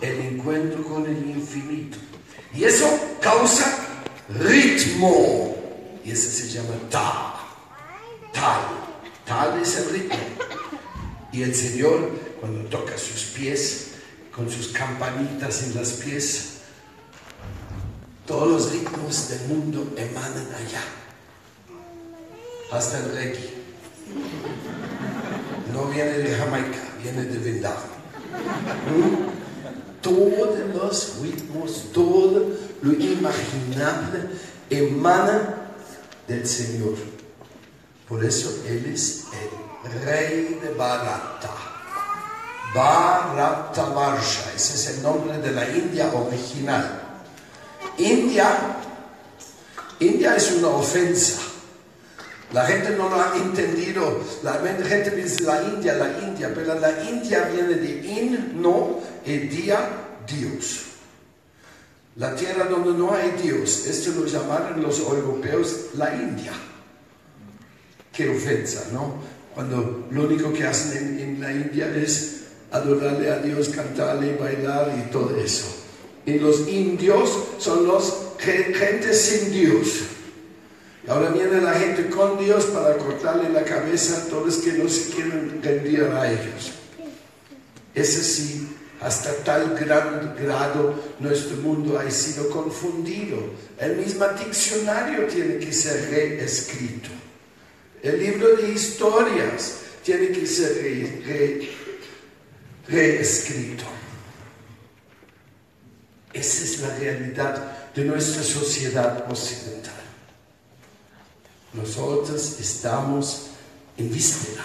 el encuentro con el infinito. Y eso causa ritmo. Y ese se llama tal. Tal. Tal es el ritmo. Y el Señor, cuando toca sus pies, con sus campanitas en las pies, todos los ritmos del mundo emanan allá. Hasta el reggae. No viene de Jamaica, viene de Vrindavan. Todos los ritmos, todo lo imaginable emana del Señor. Por eso Él es el rey de Bharata. Bharata Varsha, ese es el nombre de la India original. India, India es una ofensa. La gente no lo ha entendido. La gente dice la India, la India, pero la India viene de in, no, y día, Dios. La tierra donde no hay Dios, esto lo llamaron los europeos la India. Qué ofensa, ¿no? Cuando lo único que hacen en, la India es adorarle a Dios, cantarle, bailar y todo eso. Y los indios son los gente sin Dios. Ahora viene la gente con Dios para cortarle la cabeza a todos los que no se quieren rendir a ellos. Es así, hasta tal gran grado nuestro mundo ha sido confundido. El mismo diccionario tiene que ser reescrito. El libro de historias tiene que ser reescrito. Esa es la realidad de nuestra sociedad occidental. Nosotros estamos en víspera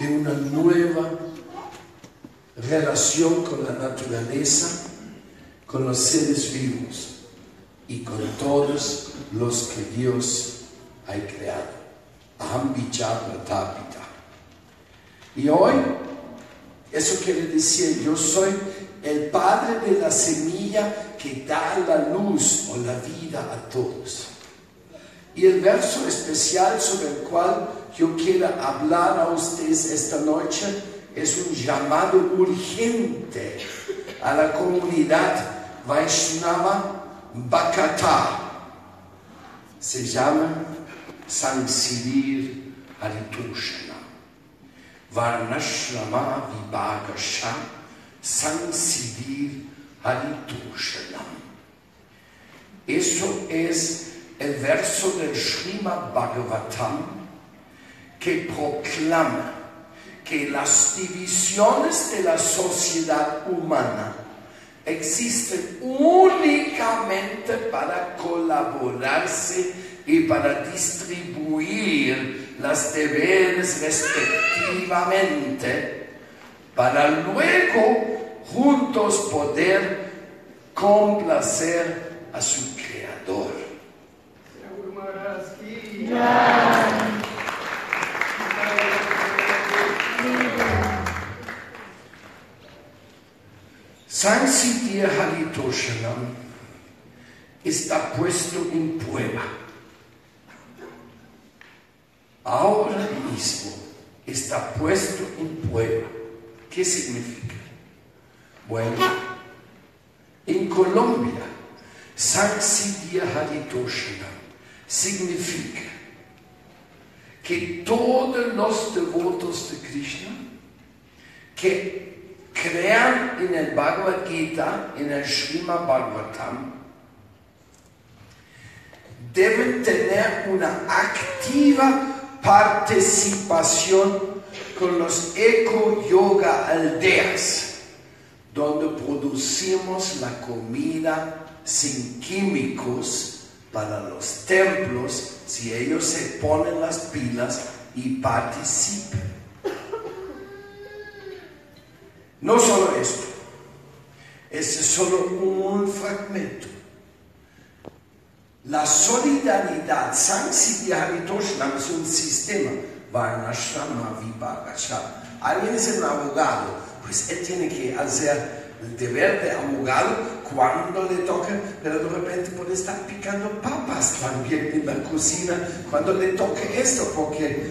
de una nueva relación con la naturaleza, con los seres vivos y con todos los que Dios ha creado. Y hoy, eso quiere decir, yo soy el padre de la semilla que da la luz o la vida a todos. Y el verso especial sobre el cual yo quiero hablar a ustedes esta noche es un llamado urgente a la comunidad Vaishnava Bhakata. Se llama Sansidir Haritushana. Varnashrama Vibhagasha Sansidir Haritushana. Eso es el verso del Srimad Bhagavatam que proclama que las divisiones de la sociedad humana existen únicamente para colaborarse y para distribuir las deberes respectivamente, para luego juntos poder complacer a su Creador. San Siddhi Haritoshanam está puesto en prueba. Ahora mismo está puesto en prueba. ¿Qué significa? Bueno, en Colombia, San Siddhi Haritoshanam significa que todos los devotos de Krishna que crean en el Bhagavad Gita, en el Srimad Bhagavatam, deben tener una activa participación con los eco-yoga aldeas, donde producimos la comida sin químicos para los templos si ellos se ponen las pilas y participan. No solo esto, ese es solo un fragmento. La solidaridad, Sanksi es un sistema. Varnashrama Alguien es un abogado, pues él tiene que hacer el deber de abogado cuando le toca, pero de repente puede estar picando papas también en la cocina cuando le toque esto, porque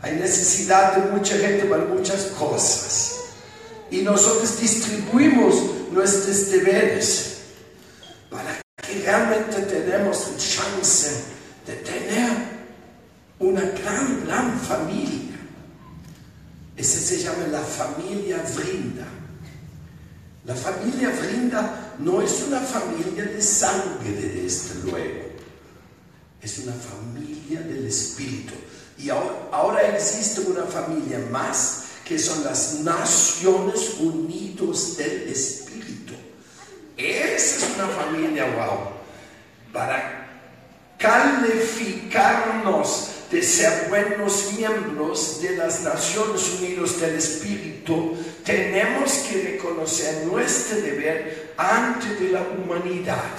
hay necesidad de mucha gente para muchas cosas. y nosotros distribuimos nuestros deberes para que realmente tenemos la chance de tener una gran, gran familia. Ese se llama la familia Vrinda. La familia Vrinda no es una familia de sangre, desde luego. Es una familia del espíritu. Y ahora, existe una familia más que son las Naciones Unidas del Espíritu. Esa es una familia, wow, para calificarnos de ser buenos miembros de las Naciones Unidas del Espíritu, tenemos que reconocer nuestro deber ante de la humanidad.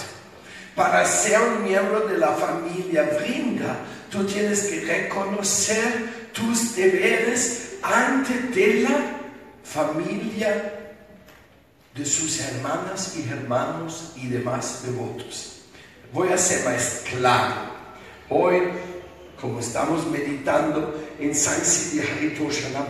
Para ser un miembro de la familia Brinda, tú tienes que reconocer tus deberes ante de la familia de sus hermanas y hermanos y demás devotos. Voy a ser más claro. Hoy, como estamos meditando en San Haritoshanam,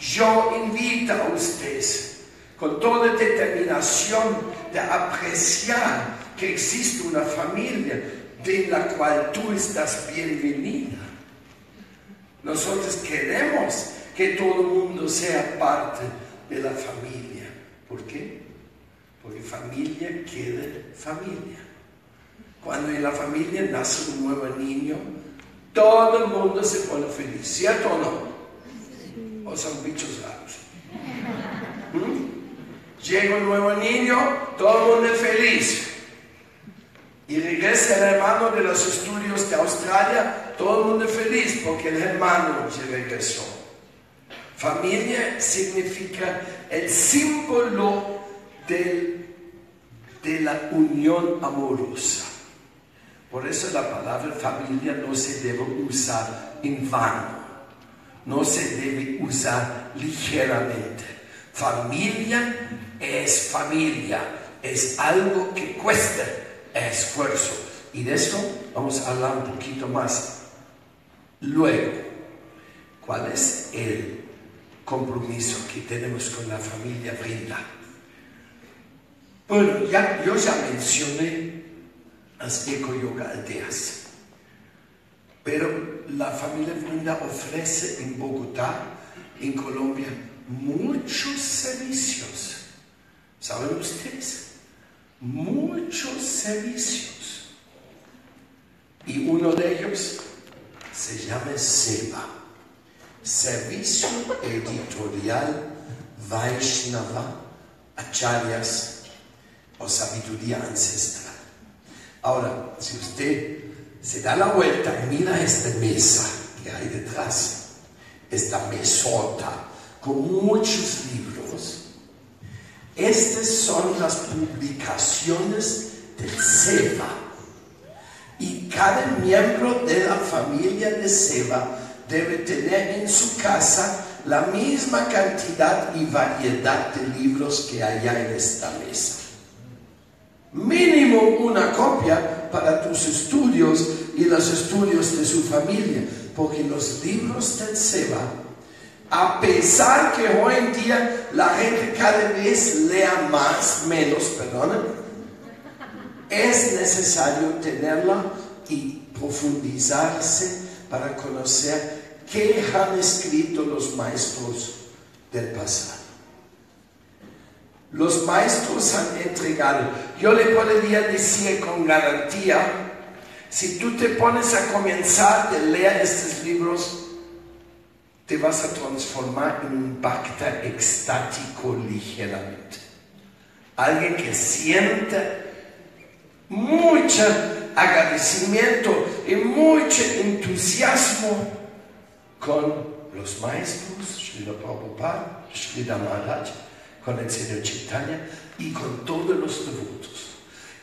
yo invito a ustedes con toda determinación de apreciar que existe una familia de la cual tú estás bienvenida. Nosotros queremos que todo el mundo sea parte de la familia. ¿Por qué? Porque familia quiere familia. Cuando en la familia nace un nuevo niño, todo el mundo se pone feliz, ¿cierto o no? O son bichos raros. ¿Mm? Llega un nuevo niño, todo el mundo es feliz. Y regresa el hermano de los estudios de Australia, todo el mundo feliz porque el hermano se regresó. Familia significa el símbolo de la unión amorosa. Por eso la palabra familia no se debe usar en vano, no se debe usar ligeramente. Familia es familia, es algo que cuesta esfuerzo. Y de eso vamos a hablar un poquito más luego. ¿Cuál es el compromiso que tenemos con la familia Brinda? Bueno, ya, yo ya mencioné las eco-yoga aldeas, pero la familia Brinda ofrece en Bogotá, en Colombia, muchos servicios. ¿Saben ustedes? muchos servicios. Y uno de ellos se llama SEVA, Servicio Editorial Vaishnava Acharyas o Sabiduría Ancestral. Ahora, si usted se da la vuelta mira esta mesa que hay detrás, esta mesota con muchos libros, estas son las publicaciones del SEBA. Y cada miembro de la familia de SEBA debe tener en su casa la misma cantidad y variedad de libros que hay en esta mesa. Mínimo una copia para tus estudios y los estudios de su familia, porque los libros del SEBA a pesar que hoy en día la gente cada vez lea más, menos, perdón, es necesario tenerla y profundizarse para conocer qué han escrito los maestros del pasado. Los maestros han entregado, yo le podría decir con garantía, si tú te pones a comenzar de leer estos libros, te vas a transformar en un pacta extático ligeramente. Alguien que siente mucho agradecimiento y mucho entusiasmo con los maestros, Srila Prabhupada, Srila Maharaj, con el Señor Chaitanya y con todos los devotos.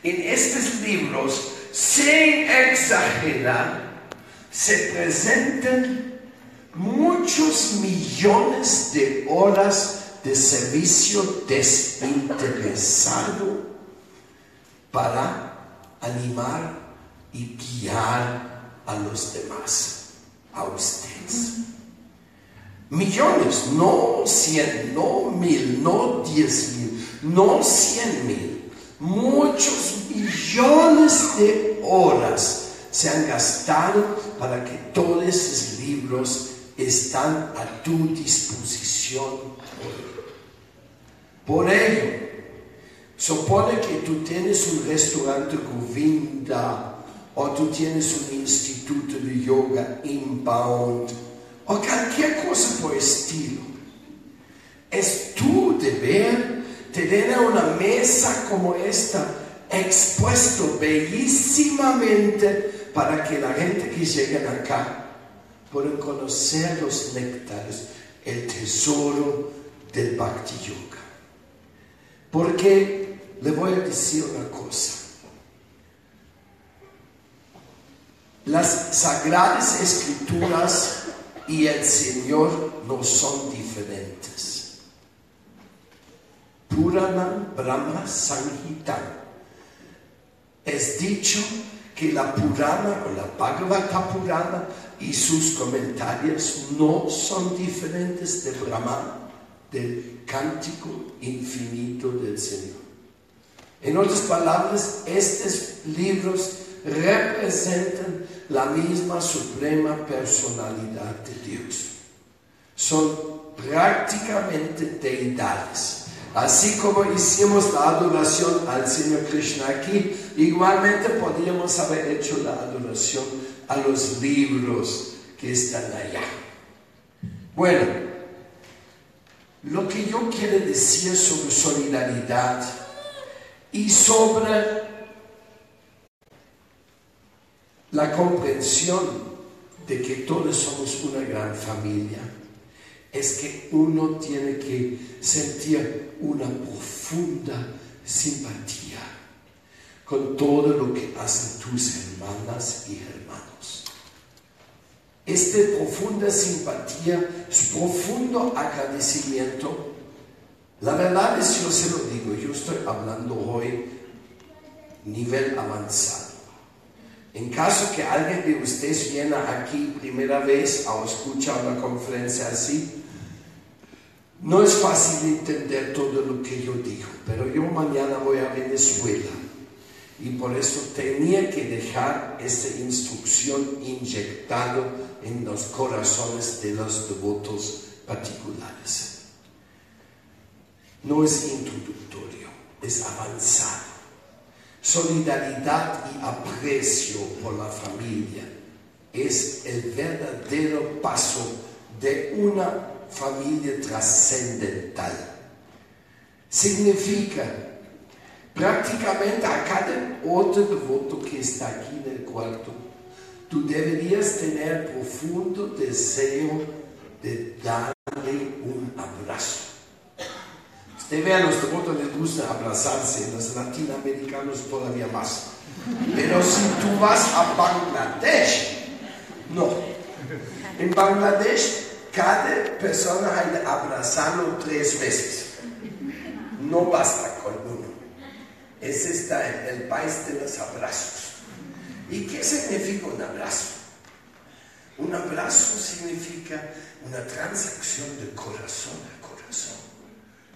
En estos libros, sin exagerar, se presentan muchos millones de horas de servicio desinteresado para animar y guiar a los demás, a ustedes. Millones, no cien, no mil, no diez mil, no cien mil. Muchos millones de horas se han gastado para que todos esos libros están a tu disposición. Por ello, supone que tú tienes un restaurante Govinda o tú tienes un instituto de yoga inbound o cualquier cosa por estilo. Es tu deber tener una mesa como esta expuesto bellísimamente para que la gente que lleguen acá puedan conocer los néctares, el tesoro del Bhakti Yoga. Porque le voy a decir una cosa. Las sagradas escrituras y el Señor no son diferentes. Purana Brahma Sanghita. Es dicho que la Purana o la Bhagavata Purana y sus comentarios no son diferentes de Brahma, del cántico infinito del Señor. En otras palabras, estos libros representan la misma suprema personalidad de Dios. Son prácticamente deidades. Así como hicimos la adoración al Señor Krishna aquí, igualmente podríamos haber hecho la adoración a los libros que están allá. Bueno, lo que yo quiero decir sobre solidaridad y sobre la comprensión de que todos somos una gran familia es que uno tiene que sentir una profunda simpatía con todo lo que hacen tus hermanas y hermanos. Esta profunda simpatía, su profundo agradecimiento, la verdad es, yo se lo digo, yo estoy hablando hoy nivel avanzado. En caso que alguien de ustedes viene aquí primera vez a escuchar una conferencia así, no es fácil entender todo lo que yo digo, pero yo mañana voy a Venezuela y por eso tenía que dejar esta instrucción inyectada en los corazones de los devotos particulares. No es introductorio, es avanzado solidaridad y aprecio por la familia es el verdadero paso de una familia trascendental. Significa prácticamente a cada otro devoto que está aquí en el cuarto, tú deberías tener profundo deseo de darle un abrazo Usted ve a los devotos les gusta abrazarse, los latinoamericanos todavía más. Pero si tú vas a Bangladesh, no. En Bangladesh cada persona hay que abrazarlo tres veces. No basta con uno. Ese está en el país de los abrazos. ¿Y qué significa un abrazo? Un abrazo significa una transacción de corazón a corazón.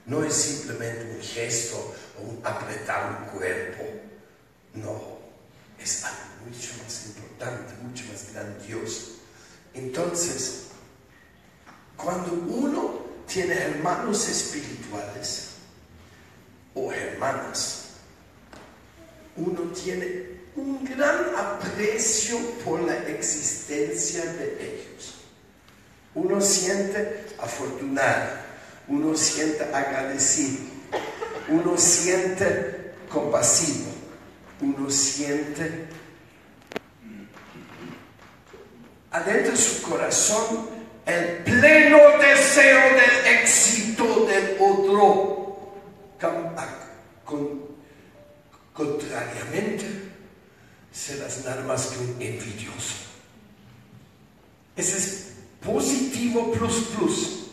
No es simplemente un gesto o un apretar un cuerpo. No, es algo mucho más importante, mucho más grandioso. Entonces, cuando uno tiene hermanos espirituales o hermanas, uno tiene un gran aprecio por la existencia de ellos. Uno siente afortunado uno siente agradecido, uno siente compasivo, uno siente adentro de su corazón el pleno deseo del éxito del otro. contrariamente, serás nada más que un envidioso. Ese es positivo plus plus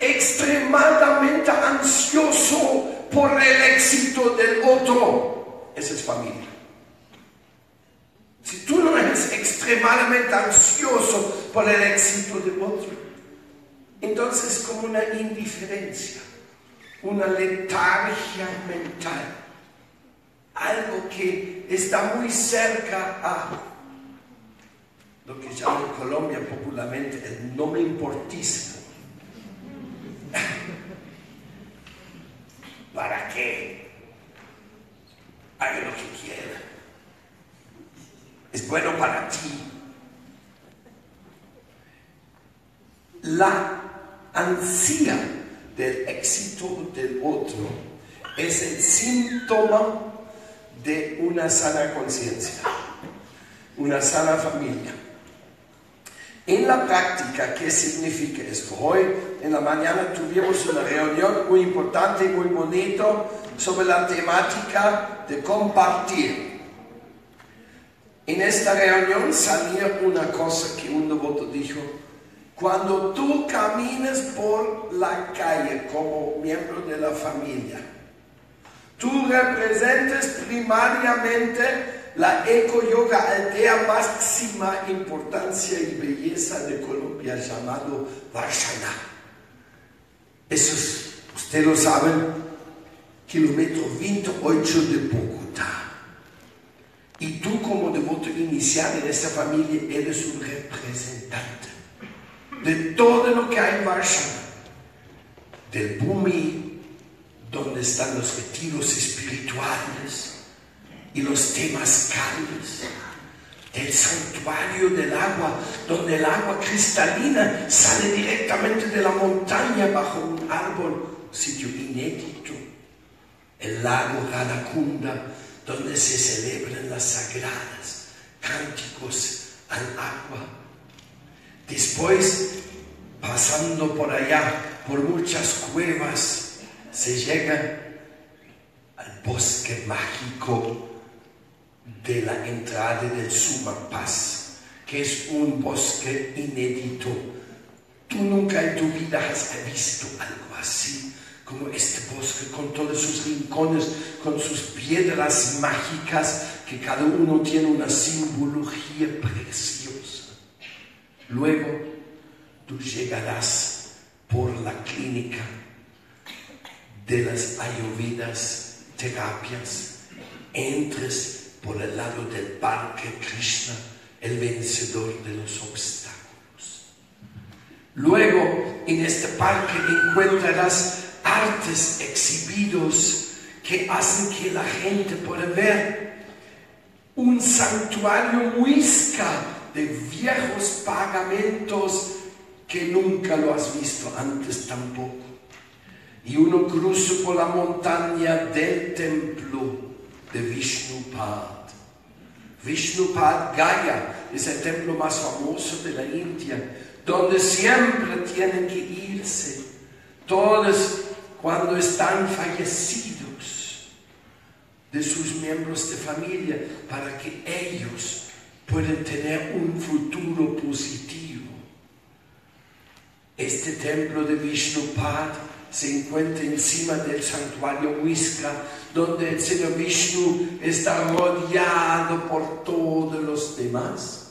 extremadamente ansioso por el éxito del otro. Esa es familia. Si tú no eres extremadamente ansioso por el éxito de otro. Entonces, como una indiferencia, una letargia mental, algo que está muy cerca a lo que llaman en Colombia popularmente el no me importismo. ¿Para qué? Haga lo que quiera. Es bueno para ti. La ansía del éxito del otro es el síntoma de una sana conciencia, una sana familia. En la práctica, ¿qué significa esto? Hoy en la mañana tuvimos una reunión muy importante muy bonita sobre la temática de compartir. En esta reunión salía una cosa que un devoto dijo, cuando tú caminas por la calle como miembro de la familia, tú representas primariamente la eco-yoga aldea máxima importancia y belleza de Colombia llamado Varshana. Eso es, ustedes lo saben, kilómetro 28 de Bogotá. Y tú como devoto inicial en esa familia eres un representante de todo lo que hay en Varshana, del Bumi, donde están los retiros espirituales, y los temas cálidos el santuario del agua, donde el agua cristalina sale directamente de la montaña bajo un árbol, sitio inédito, el lago Radacunda, donde se celebran las sagradas cánticos al agua. Después, pasando por allá, por muchas cuevas, se llega al bosque mágico de la entrada del Paz, que es un bosque inédito. Tú nunca en tu vida has visto algo así, como este bosque, con todos sus rincones, con sus piedras mágicas, que cada uno tiene una simbología preciosa. Luego tú llegarás por la clínica de las ayurvedas terapias, entres por el lado del parque Krishna, el vencedor de los obstáculos. Luego, en este parque encontrarás artes exhibidos que hacen que la gente pueda ver un santuario muisca de viejos pagamentos que nunca lo has visto antes tampoco. Y uno cruza por la montaña del templo de Vishnupad. Vishnupad Gaya es el templo más famoso de la India, donde siempre tienen que irse todos cuando están fallecidos de sus miembros de familia para que ellos puedan tener un futuro positivo. Este templo de Vishnupad se encuentra encima del santuario Huisca, donde el Señor Vishnu está rodeado por todos los demás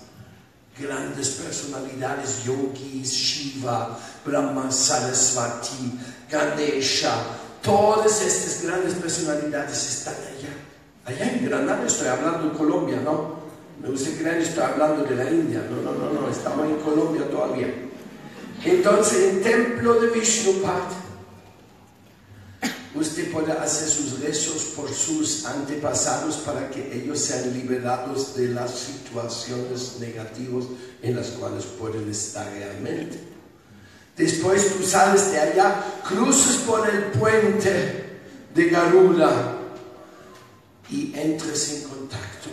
grandes personalidades, yogis, Shiva, Brahma, Sarasvati, Ganesha, todas estas grandes personalidades están allá. Allá en Granada estoy hablando de Colombia, ¿no? Me gusta creer que estoy hablando de la India. No, no, no, no, estamos en Colombia todavía. Entonces, el templo de Vishnupad Usted puede hacer sus rezos por sus antepasados para que ellos sean liberados de las situaciones negativas en las cuales pueden estar realmente. Después tú sales de allá, cruzas por el puente de Garuda y entras en contacto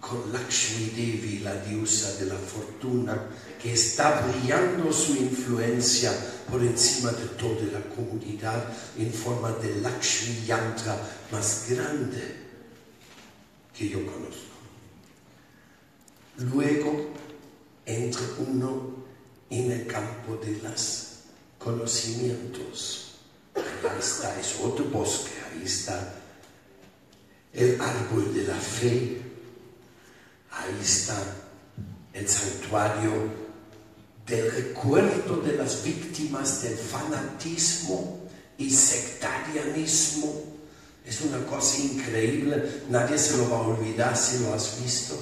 con Lakshmi Devi, la diosa de la fortuna, que está brillando su influencia por encima de toda la comunidad en forma de Lakshmi Yantra más grande que yo conozco. Luego entra uno en el campo de los conocimientos. Ahí está, es otro bosque, ahí está el árbol de la fe, ahí está el santuario del recuerdo de las víctimas del fanatismo y sectarianismo. Es una cosa increíble, nadie se lo va a olvidar si lo has visto.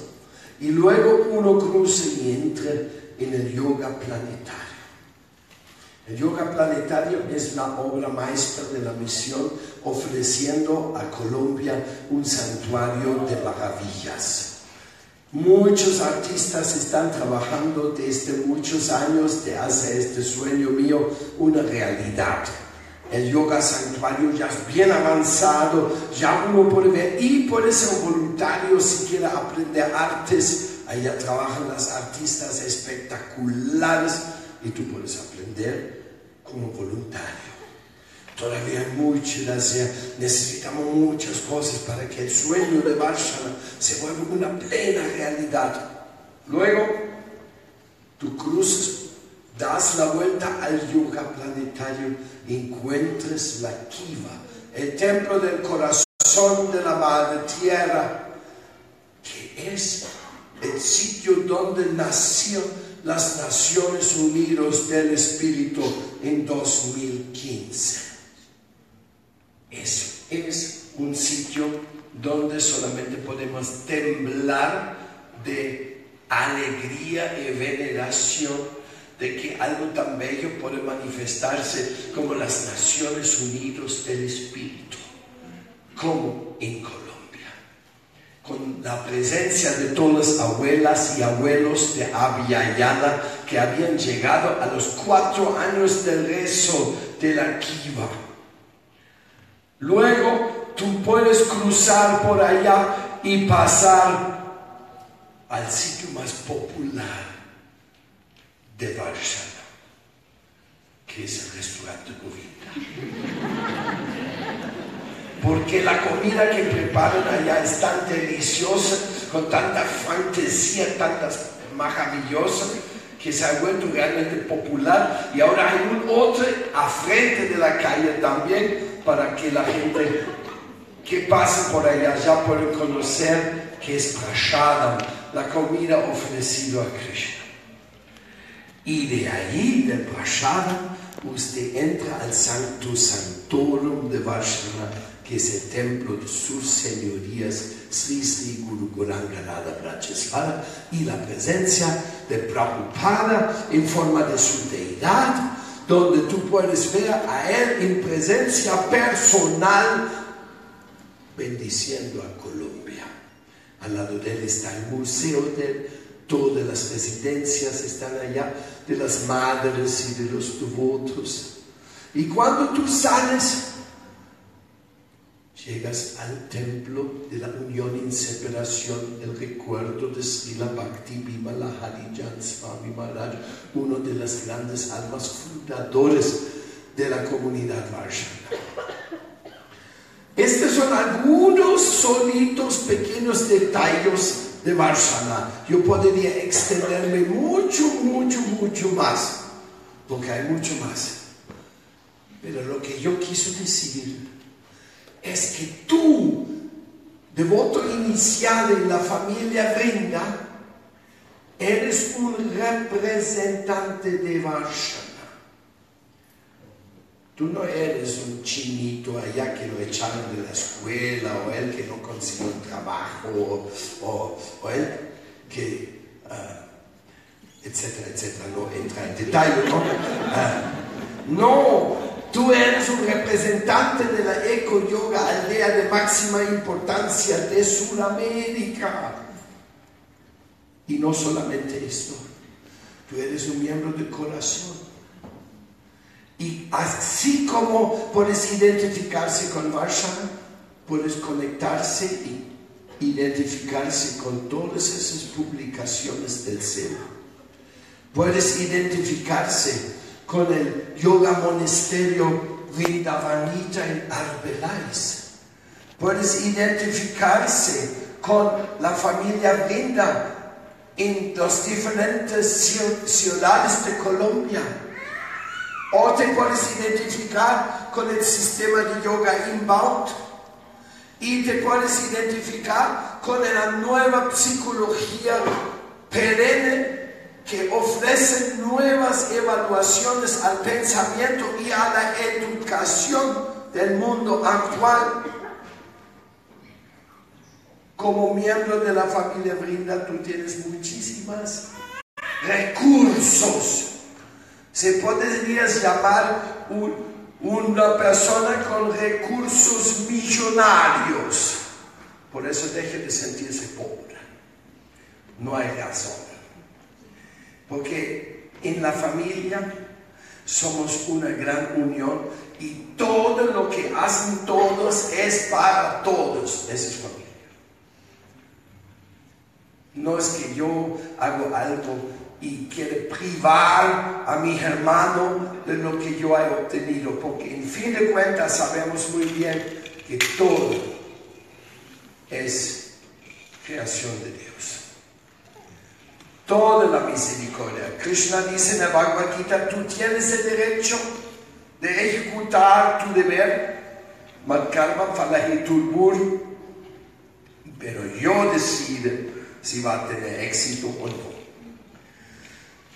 Y luego uno cruce y entre en el yoga planetario. El yoga planetario es la obra maestra de la misión ofreciendo a Colombia un santuario de maravillas. Muchos artistas están trabajando desde muchos años de hacer este sueño mío una realidad. El yoga santuario ya es bien avanzado, ya uno puede ver y puede ser voluntario si quiere aprender artes. Allá trabajan las artistas espectaculares y tú puedes aprender como voluntario. Todavía hay hacer, necesitamos muchas cosas para que el sueño de Varsana se vuelva una plena realidad. Luego, tú cruces, das la vuelta al yoga planetario encuentres la Kiva, el templo del corazón de la Madre Tierra, que es el sitio donde nació las Naciones Unidas del Espíritu en 2015. Eso es un sitio donde solamente podemos temblar de alegría y veneración de que algo tan bello puede manifestarse como las Naciones Unidas del Espíritu, como en Colombia la presencia de todas las abuelas y abuelos de Aviala que habían llegado a los cuatro años del rezo de la Kiva. Luego tú puedes cruzar por allá y pasar al sitio más popular de Varsana, que es el restaurante Govinda porque la comida que preparan allá es tan deliciosa, con tanta fantasía, tantas maravillosas, que se ha vuelto realmente popular y ahora hay un otro a frente de la calle también para que la gente que pase por allá ya pueda conocer que es prashadam, la comida ofrecida a Krishna. Y de ahí, del prashadam, usted entra al Sancto Sanctorum de Varshnava que es el templo de sus señorías Sri Sri Guru Goranganada Bracheswara y la presencia de Prabhupada en forma de su deidad, donde tú puedes ver a él en presencia personal bendiciendo a Colombia. Al lado de él está el museo de todas las residencias están allá de las madres y de los devotos. Y cuando tú sales llegas al templo de la unión en separación, el recuerdo de Srila Bhakti Vimala Harijan Swami Maharaj, uno de las grandes almas fundadores de la comunidad Varsana. Estos son algunos solitos pequeños detalles de Varsana. Yo podría extenderme mucho, mucho, mucho más, porque hay mucho más. Pero lo que yo quiso decir es que tú, devoto inicial en la familia Vrinda, eres un representante de Varshana. Tú no eres un chinito allá que lo echaron de la escuela o él que no consiguió un trabajo o, o, él que, ah, etcétera, etcétera, no entra en detalle, ¿no? Ah, no, Tú eres un representante de la Eco Yoga aldea de máxima importancia de Sudamérica. Y no solamente esto, tú eres un miembro del corazón. Y así como puedes identificarse con Varsha, puedes conectarse y identificarse con todas esas publicaciones del cielo. Puedes identificarse con el yoga monasterio Vindavanita en Arbeláez. Puedes identificarse con la familia Vinda en las diferentes ciudades de Colombia. O te puedes identificar con el sistema de yoga inbound y te puedes identificar con la nueva psicología perenne que ofrece nuevas evaluaciones al pensamiento y a la educación del mundo actual. Como miembro de la familia Brinda, tú tienes muchísimas recursos. Se podría llamar una persona con recursos millonarios. Por eso deje de sentirse pobre. No hay razón. Porque en la familia somos una gran unión y todo lo que hacen todos es para todos. Esa es familia. No es que yo hago algo y quiere privar a mi hermano de lo que yo he obtenido, porque en fin de cuentas sabemos muy bien que todo es creación de Dios. Toda la misericordia. Krishna dice en la Bhagavad Gita, tú tienes el derecho de ejecutar tu deber, pero yo decido si va a tener éxito o no.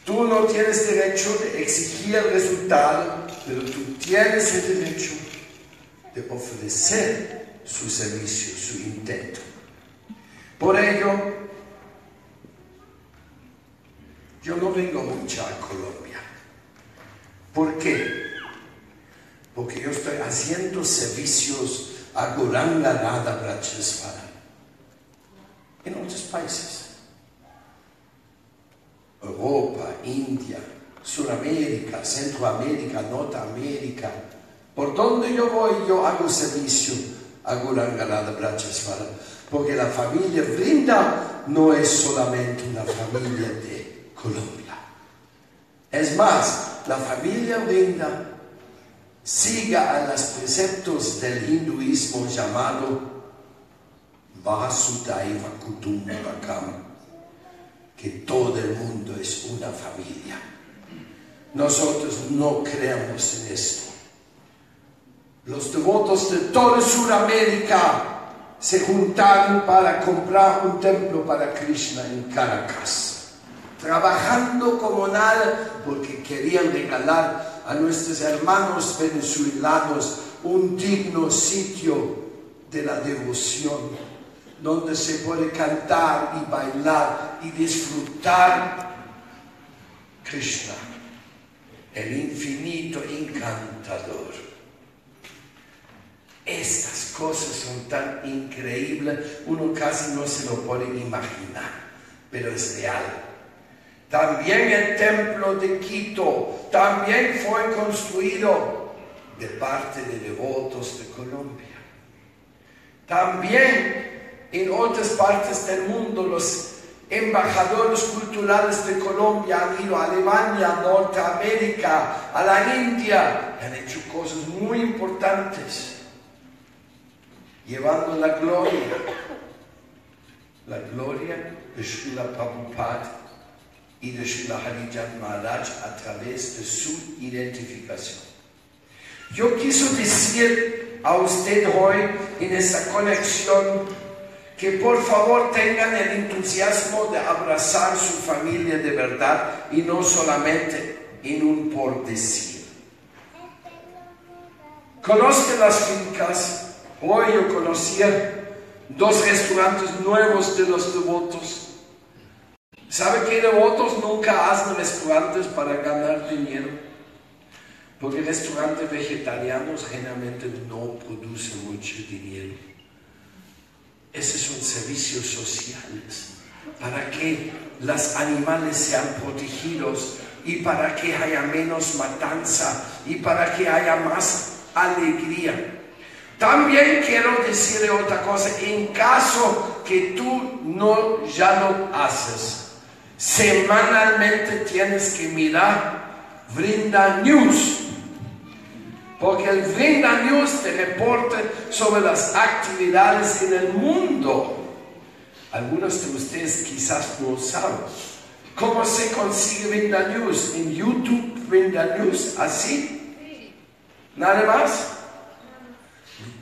Tú no tienes derecho de exigir el resultado, pero tú tienes el derecho de ofrecer su servicio, su intento. Por ello, yo no vengo mucho a Colombia. ¿Por qué? Porque yo estoy haciendo servicios a Goranga Radha Brachesvara en otros países. Europa, India, Suramérica, Centroamérica, Norteamérica. Por donde yo voy, yo hago servicio a Gurangarada Brachesvara, porque la familia Brinda no es solamente una familia de Colombia. Es más, la familia Brinda siga a los preceptos del hinduismo llamado Vasudaiva Kutumbakam que todo el mundo es una familia. Nosotros no creemos en esto. Los devotos de toda Sudamérica se juntaron para comprar un templo para Krishna en Caracas, trabajando como nada porque querían regalar a nuestros hermanos venezolanos un digno sitio de la devoción donde se puede cantar y bailar y disfrutar Krishna, el infinito encantador. Estas cosas son tan increíbles, uno casi no se lo puede imaginar, pero es real. También el templo de Quito también fue construido de parte de devotos de Colombia. También en otras partes del mundo los embajadores culturales de Colombia han ido a Alemania, a Norteamérica, a la India, han hecho cosas muy importantes, llevando la gloria, la gloria de Srila Prabhupada y de Srila Harijan Maharaj a través de su identificación. Yo quiso decir a usted hoy en esa conexión que por favor tengan el entusiasmo de abrazar su familia de verdad y no solamente en un por decir. Conozcan las fincas, hoy yo conocía dos restaurantes nuevos de los devotos. ¿Sabe qué devotos nunca hacen restaurantes para ganar dinero? Porque restaurantes vegetarianos generalmente no producen mucho dinero. Esos son servicios sociales para que los animales sean protegidos y para que haya menos matanza y para que haya más alegría. También quiero decirle otra cosa, en caso que tú no ya lo haces, semanalmente tienes que mirar Brinda News porque el Vinda News te reporta sobre las actividades en el mundo. Algunos de ustedes quizás no saben. ¿Cómo se consigue Vinda News? En YouTube, Vinda News, así. Nada más.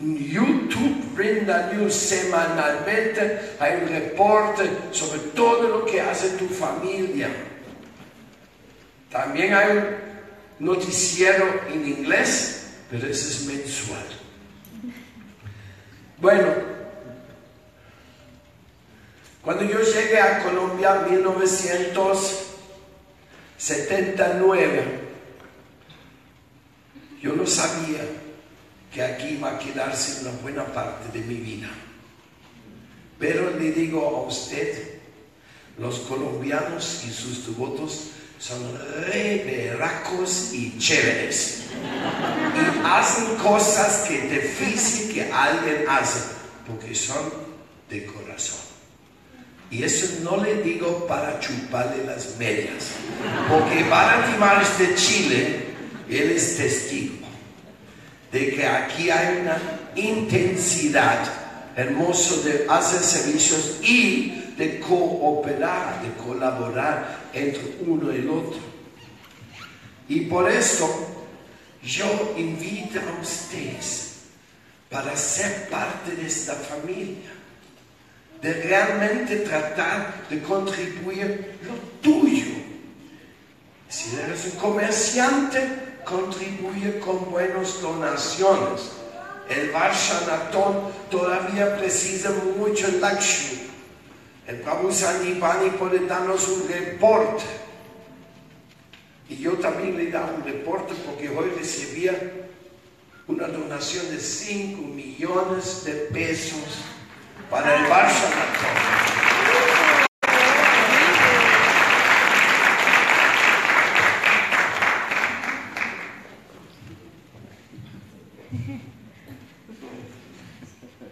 YouTube Brinda News semanalmente hay un reporte sobre todo lo que hace tu familia. También hay un noticiero en inglés, pero ese es mensual. Bueno, cuando yo llegué a Colombia en 1979, yo no sabía que aquí va a quedarse una buena parte de mi vida. Pero le digo a usted, los colombianos y sus devotos son re y chéveres. Y hacen cosas que es difícil que alguien hace, porque son de corazón. Y eso no le digo para chuparle las medias, porque para Timares de Chile, él es testigo de que aquí hay una intensidad hermosa de hacer servicios y de cooperar, de colaborar entre uno y el otro. Y por eso yo invito a ustedes para ser parte de esta familia, de realmente tratar de contribuir lo tuyo. Si eres un comerciante, contribuye con buenas donaciones. El Varshanatón todavía precisa mucho Lakshmi. El Prabhu Sanipani puede darnos un reporte. Y yo también le da un reporte porque hoy recibía una donación de 5 millones de pesos para el Varshanatón.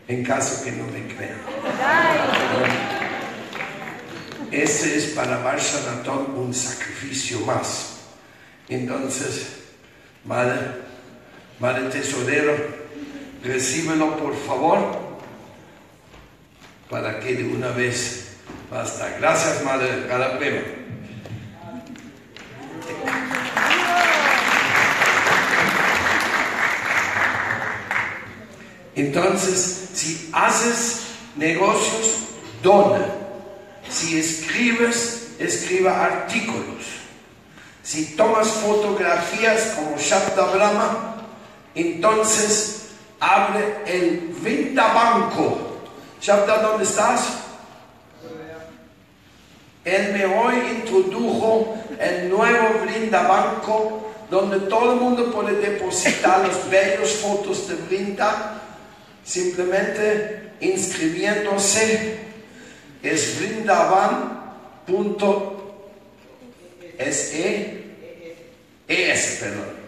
En caso que no me crean. Ese es para Varshanatón un sacrificio más. Entonces, madre, madre tesorero, recíbelo por favor para que de una vez basta. Gracias, madre Galapema. Entonces, si haces negocios, dona. Si escribes, escriba artículos. Si tomas fotografías como Shabda Brahma, entonces abre el Banco. Shabda, ¿dónde estás? Él me hoy introdujo el nuevo Banco, donde todo el mundo puede depositar los bellos fotos de Brinda simplemente inscribiéndose es brindavan.se es, perdón.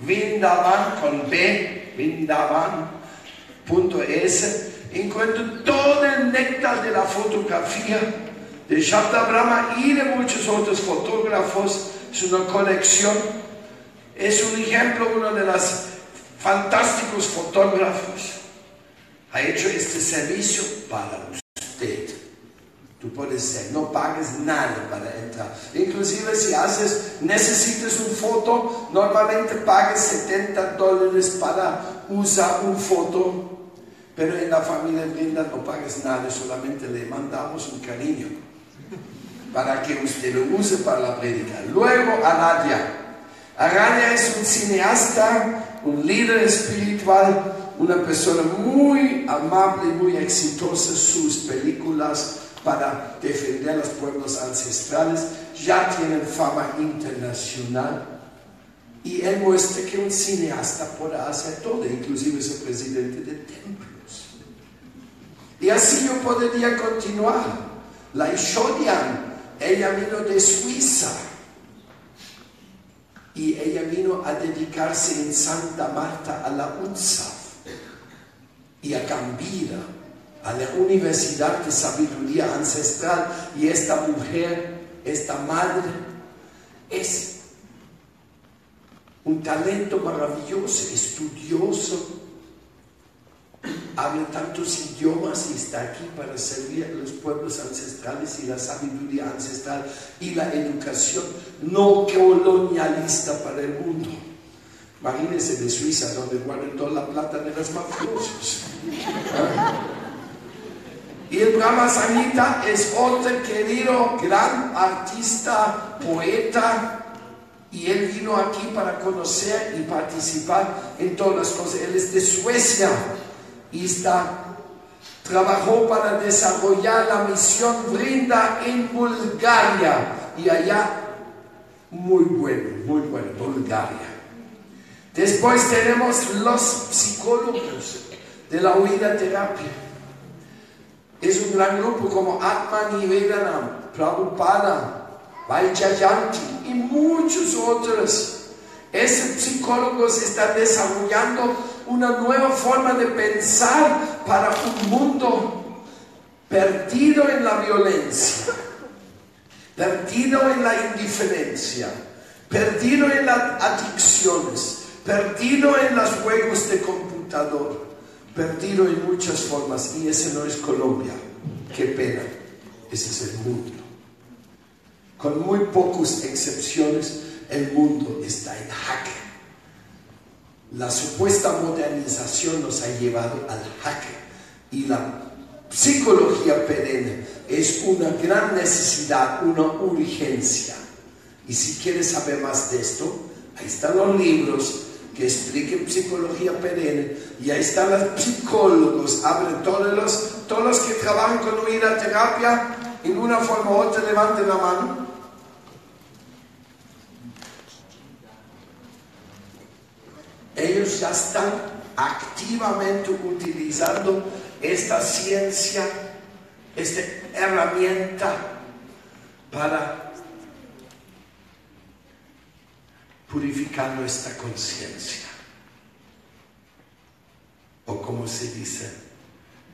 Vrindavan con B, vrindavan.es. Encuentro todo el néctar de la fotografía de Shabda Brahma y de muchos otros fotógrafos. Es una colección. Es un ejemplo, uno de los fantásticos fotógrafos ha hecho este servicio para usted. Tú puedes ser, no pagues nada para entrar. Inclusive si haces, necesitas un foto, normalmente pagues 70 dólares para usar un foto. Pero en la familia Brinda no pagues nada, solamente le mandamos un cariño para que usted lo use para la prédica. Luego Aradia. Aradia es un cineasta, un líder espiritual, una persona muy amable y muy exitosa, sus películas para defender los pueblos ancestrales ya tienen fama internacional. Y él muestra que un cineasta puede hacer todo, inclusive es el presidente de templos. Y así yo podría continuar. La Ishodian, ella vino de Suiza. Y ella vino a dedicarse en Santa Marta a la UNSA y a Gambira, a la Universidad de Sabiduría Ancestral. Y esta mujer, esta madre, es un talento maravilloso, estudioso, habla tantos idiomas y está aquí para servir a los pueblos ancestrales y la sabiduría ancestral y la educación no colonialista para el mundo. Imagínense de Suiza, donde guardan toda la plata de los mafiosos. Y el Brahma Sanita es otro querido gran artista, poeta, y él vino aquí para conocer y participar en todas las cosas. Él es de Suecia y está, trabajó para desarrollar la misión Brinda en Bulgaria. Y allá, muy bueno, muy bueno, Bulgaria. Después tenemos los psicólogos de la huida terapia. Es un gran grupo como Atman y Vedanam, Prabhupada, Vaijayanti y muchos otros. Esos psicólogos están desarrollando una nueva forma de pensar para un mundo perdido en la violencia, perdido en la indiferencia, perdido en las adicciones, perdido en los juegos de computador, perdido en muchas formas. Y ese no es Colombia. Qué pena. Ese es el mundo. Con muy pocas excepciones, el mundo está en jaque. La supuesta modernización nos ha llevado al jaque y la psicología perenne es una gran necesidad, una urgencia. Y si quieres saber más de esto, ahí están los libros que expliquen psicología perenne y ahí están los psicólogos, abren todos los, todos los que trabajan con huida terapia, en una forma u otra levanten la mano. ellos ya están activamente utilizando esta ciencia, esta herramienta para purificar nuestra conciencia. O como se dice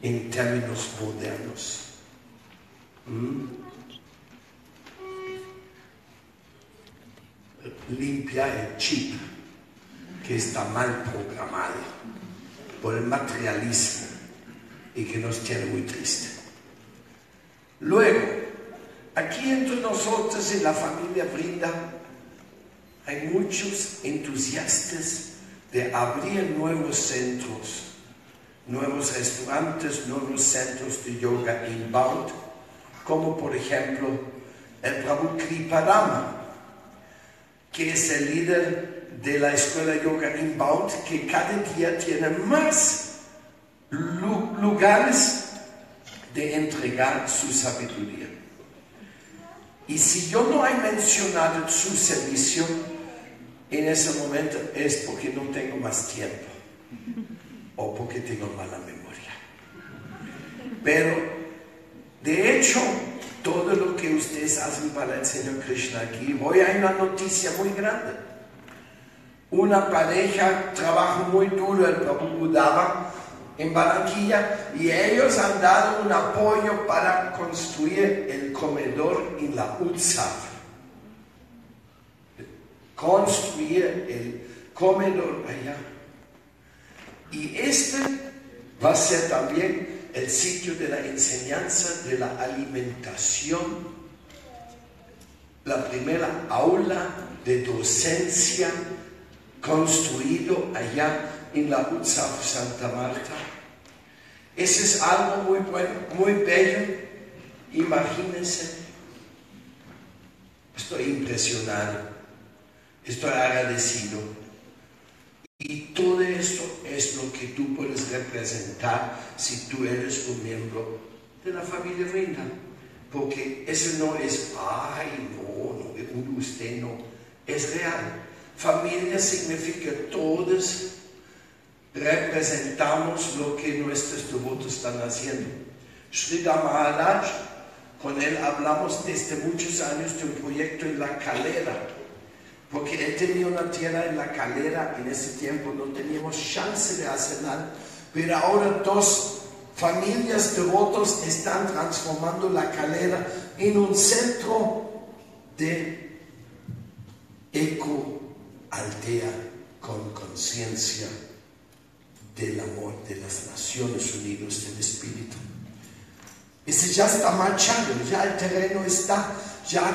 en términos modernos. Limpia el chip que está mal programado por el materialismo y que nos tiene muy triste. Luego, aquí entre nosotros en la familia Brinda hay muchos entusiastas de abrir nuevos centros, nuevos restaurantes, nuevos centros de yoga inbound, como por ejemplo el Prabhu Kriparama, que es el líder de la escuela yoga inbound que cada día tiene más lugares de entregar su sabiduría. Y si yo no he mencionado su servicio en ese momento es porque no tengo más tiempo o porque tengo mala memoria. Pero, de hecho, todo lo que ustedes hacen para el Señor Krishna aquí, hoy hay una noticia muy grande una pareja trabaja muy duro el Prabhu en Barranquilla y ellos han dado un apoyo para construir el comedor en la UTSAF. Construir el comedor allá. Y este va a ser también el sitio de la enseñanza de la alimentación, la primera aula de docencia construido allá en la UTSAF Santa Marta. Ese es algo muy bueno, muy bello. Imagínense. Estoy impresionado. Estoy agradecido. Y todo esto es lo que tú puedes representar si tú eres un miembro de la familia Rinda. Porque eso no es, ay, no, no, usted no, es real. Familia significa todos representamos lo que nuestros devotos están haciendo. Sridhar Maharaj, con él hablamos desde muchos años de un proyecto en la calera, porque él tenía una tierra en la calera, en ese tiempo no teníamos chance de hacer nada, pero ahora dos familias devotos están transformando la calera en un centro de eco aldea con conciencia del amor de las Naciones Unidas del Espíritu. Ese ya está marchando, ya el terreno está, ya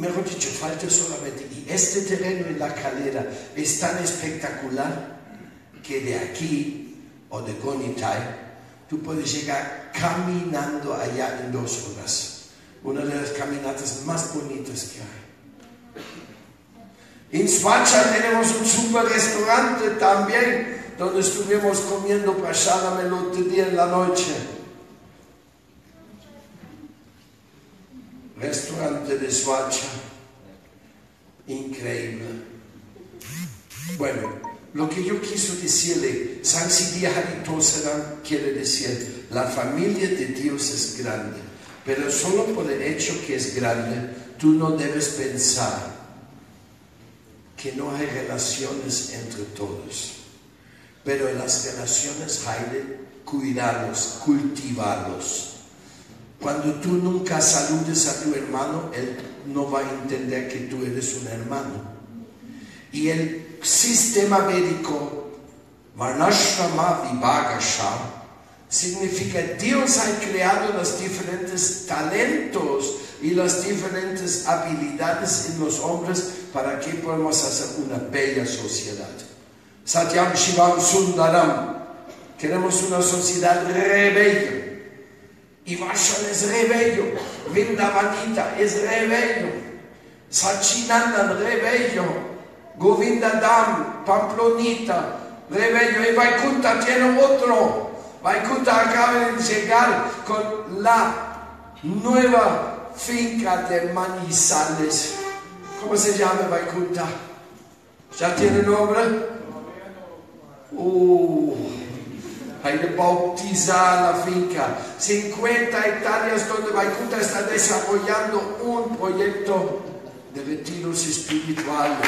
mejor dicho, falta solamente. Y este terreno en la calera es tan espectacular que de aquí o de Gonitay tú puedes llegar caminando allá en dos horas. Una de las caminatas más bonitas que hay. En Swacha tenemos un super restaurante también, donde estuvimos comiendo pasada el otro día en la noche. Restaurante de Swacha. Increíble. Bueno, lo que yo quiso decirle, San Haritosaran quiere decir, la familia de Dios es grande, pero solo por el hecho que es grande, tú no debes pensar que no hay relaciones entre todos. Pero en las relaciones hay de cuidarlos, cultivarlos. Cuando tú nunca saludes a tu hermano, él no va a entender que tú eres un hermano. Y el sistema médico, Varnashrama Vibhagasha, significa Dios ha creado los diferentes talentos y las diferentes habilidades en los hombres para que podamos hacer una bella sociedad. Satyam Shivam Sundaram. Queremos una sociedad rebello. Ivashan es rebello. Vindavanita es rebello. Sachinandan rebello. Govindadam, Pamplonita, rebello. Y Vaikunta tiene otro. Vaikunta acaba de llegar con la nueva finca de Manizales. ¿Cómo se llama Vaikunta? ¿Ya tiene nombre? Uh, hay que bautizar la finca. 50 hectáreas donde Vaikunta está desarrollando un proyecto de retiros espirituales.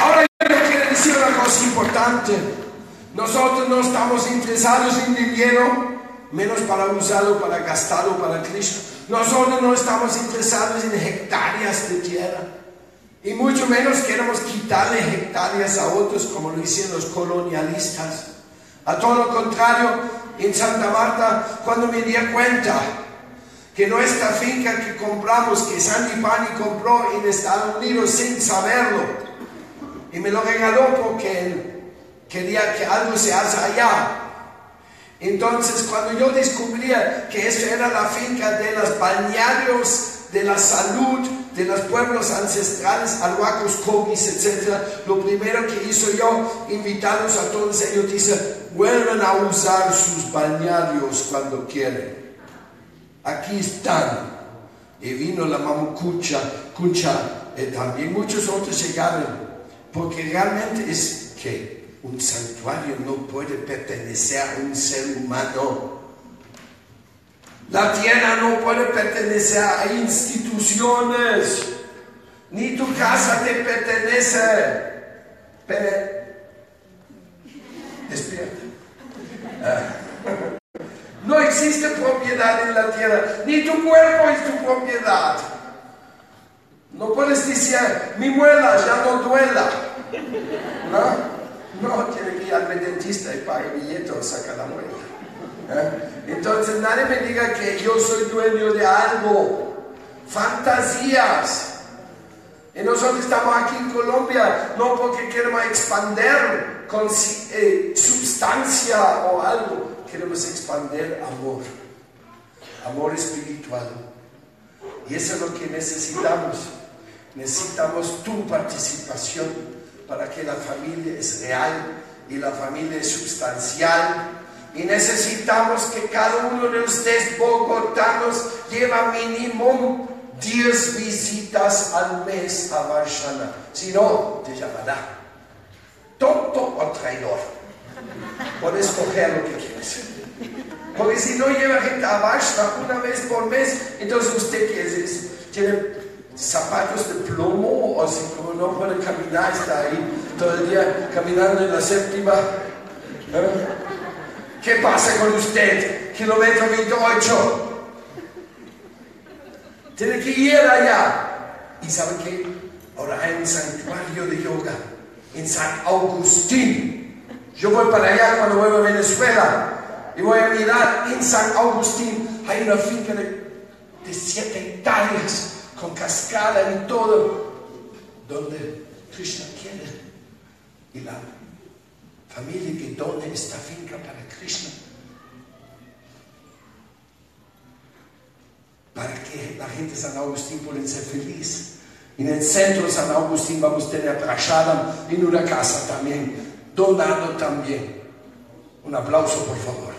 Ahora yo quiero decir una cosa importante. Nosotros no estamos interesados en dinero menos para usarlo, para gastarlo para Cristo. Nosotros no estamos interesados en hectáreas de tierra. Y mucho menos queremos quitarle hectáreas a otros como lo hicieron los colonialistas. A todo lo contrario, en Santa Marta, cuando me di cuenta que nuestra finca que compramos, que Sandy Pani compró en Estados Unidos sin saberlo, y me lo regaló porque él quería que algo se haga allá, entonces, cuando yo descubría que eso era la finca de los balnearios de la salud, de los pueblos ancestrales, alhuacos, cogis, etc., lo primero que hizo yo, invitarlos a todos ellos, dice, vuelvan a usar sus balnearios cuando quieren. Aquí están. Y vino la mamucucha, cucha, y también muchos otros llegaron, porque realmente es que un santuario no puede pertenecer a un ser humano. La tierra no puede pertenecer a instituciones. Ni tu casa te pertenece. Pero, despierta. Ah. No existe propiedad en la tierra. Ni tu cuerpo es tu propiedad. No puedes decir, mi muela ya no duela. ¿No? No, tiene que ir al dentista y paga billete o saca la muela. ¿Eh? Entonces nadie me diga que yo soy dueño de algo. Fantasías. Y nosotros estamos aquí en Colombia no porque queremos expandir con eh, sustancia o algo, queremos expandir amor, amor espiritual. Y eso es lo que necesitamos. Necesitamos tu participación para que la familia es real y la familia es sustancial. Y necesitamos que cada uno de ustedes bogotanos lleva mínimo 10 visitas al mes a Varshana. Si no, te llamará tonto o traidor. Puedes escoger lo que quieres. Porque si no lleva gente a Varshana una vez por mes, entonces usted ¿qué tiene zapatos de plomo o si como no puede caminar, está ahí todo el día caminando en la séptima. ¿Eh? ¿Qué pasa con usted? Kilómetro 28. Tiene que ir allá. ¿Y sabe qué? Ahora hay un santuario de yoga en San Agustín. Yo voy para allá cuando vuelvo a Venezuela. y voy a mirar en San Agustín, hay una finca de, de siete hectáreas con cascada y todo, donde Krishna quiere. Y la familia que done esta finca para Krishna. Para que la gente de San Agustín pueda ser feliz. En el centro de San Agustín vamos a tener Prashadam en una casa también, donado también. Un aplauso, por favor.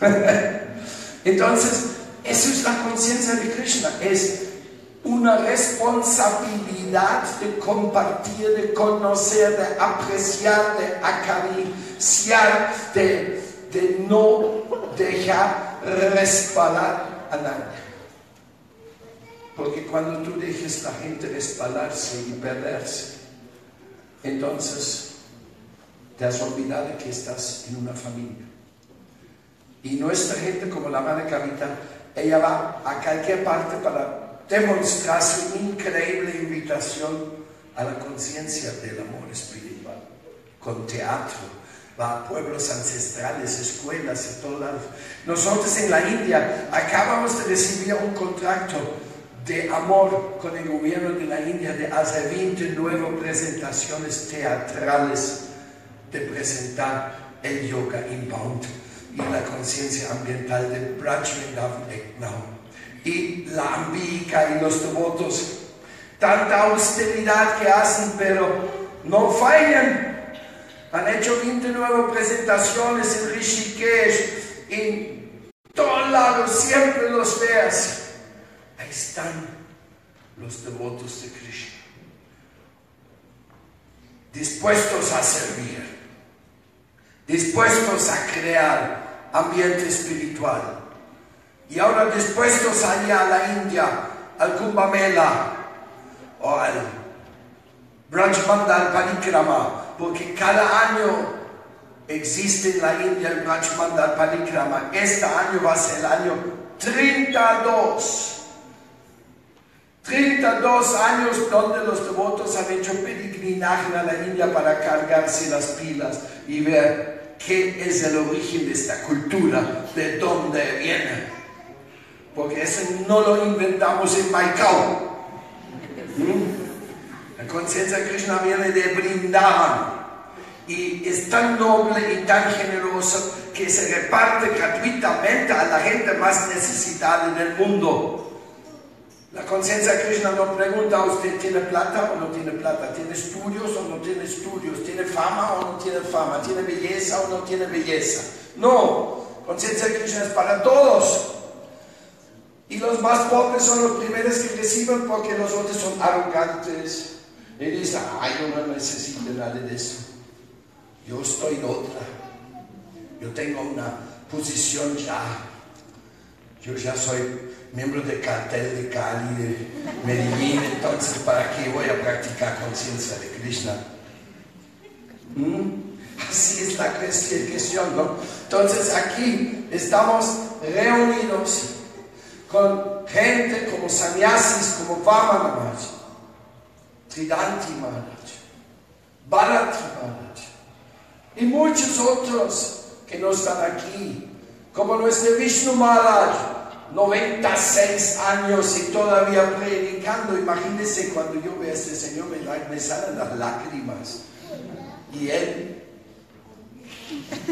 Entonces, eso es la conciencia de Krishna, es una responsabilidad de compartir, de conocer, de apreciar, de acariciar, de, de no dejar resbalar a nadie. Porque cuando tú dejes la gente resbalarse y perderse, entonces te has olvidado que estás en una familia. Y nuestra gente, como la madre Capitán, ella va a cualquier parte para demostrar su increíble invitación a la conciencia del amor espiritual, con teatro, va a pueblos ancestrales, escuelas y todo lado. Nosotros en la India acabamos de recibir un contrato de amor con el gobierno de la India de hacer 29 presentaciones teatrales de presentar el yoga inbound y la conciencia ambiental de Eknam y la ambica y los devotos. Tanta austeridad que hacen, pero no fallan. Han hecho 29 presentaciones en Rishikesh, en todos lados, siempre los veas. Ahí están los devotos de Krishna, dispuestos a servir, dispuestos a crear ambiente espiritual. Y ahora dispuestos allá a la India, al Kumbh Mela o al Brajmandal Parikrama, porque cada año existe en la India el Brajmandal Parikrama. Este año va a ser el año 32. 32 años donde los devotos han hecho peregrinaje a la India para cargarse las pilas y ver qué es el origen de esta cultura, de dónde viene. Porque eso no lo inventamos en Maicao. ¿Mm? La conciencia de Krishna viene de Brindavan y es tan noble y tan generosa que se reparte gratuitamente a la gente más necesitada en el mundo. La conciencia Krishna no pregunta, ¿usted tiene plata o no tiene plata? ¿Tiene estudios o no tiene estudios? ¿Tiene fama o no tiene fama? ¿Tiene belleza o no tiene belleza? No, conciencia Krishna es para todos. Y los más pobres son los primeros que reciben porque los otros son arrogantes. Y dicen, ay, yo no necesito nada de eso. Yo estoy en otra. Yo tengo una posición ya. Yo ya soy miembro del cartel de Cali, de Medellín, entonces ¿para qué voy a practicar conciencia de Krishna? ¿Mm? Así es la cuestión, ¿no? Entonces aquí estamos reunidos con gente como sannyasis, como Vamana Maharaj, Tridanti Maharaj, Bharati Maharaj y muchos otros que no están aquí, como nuestro Vishnu Maharaj, 96 años y todavía predicando. Imagínense cuando yo veo a este Señor, me, me salen las lágrimas. Y él,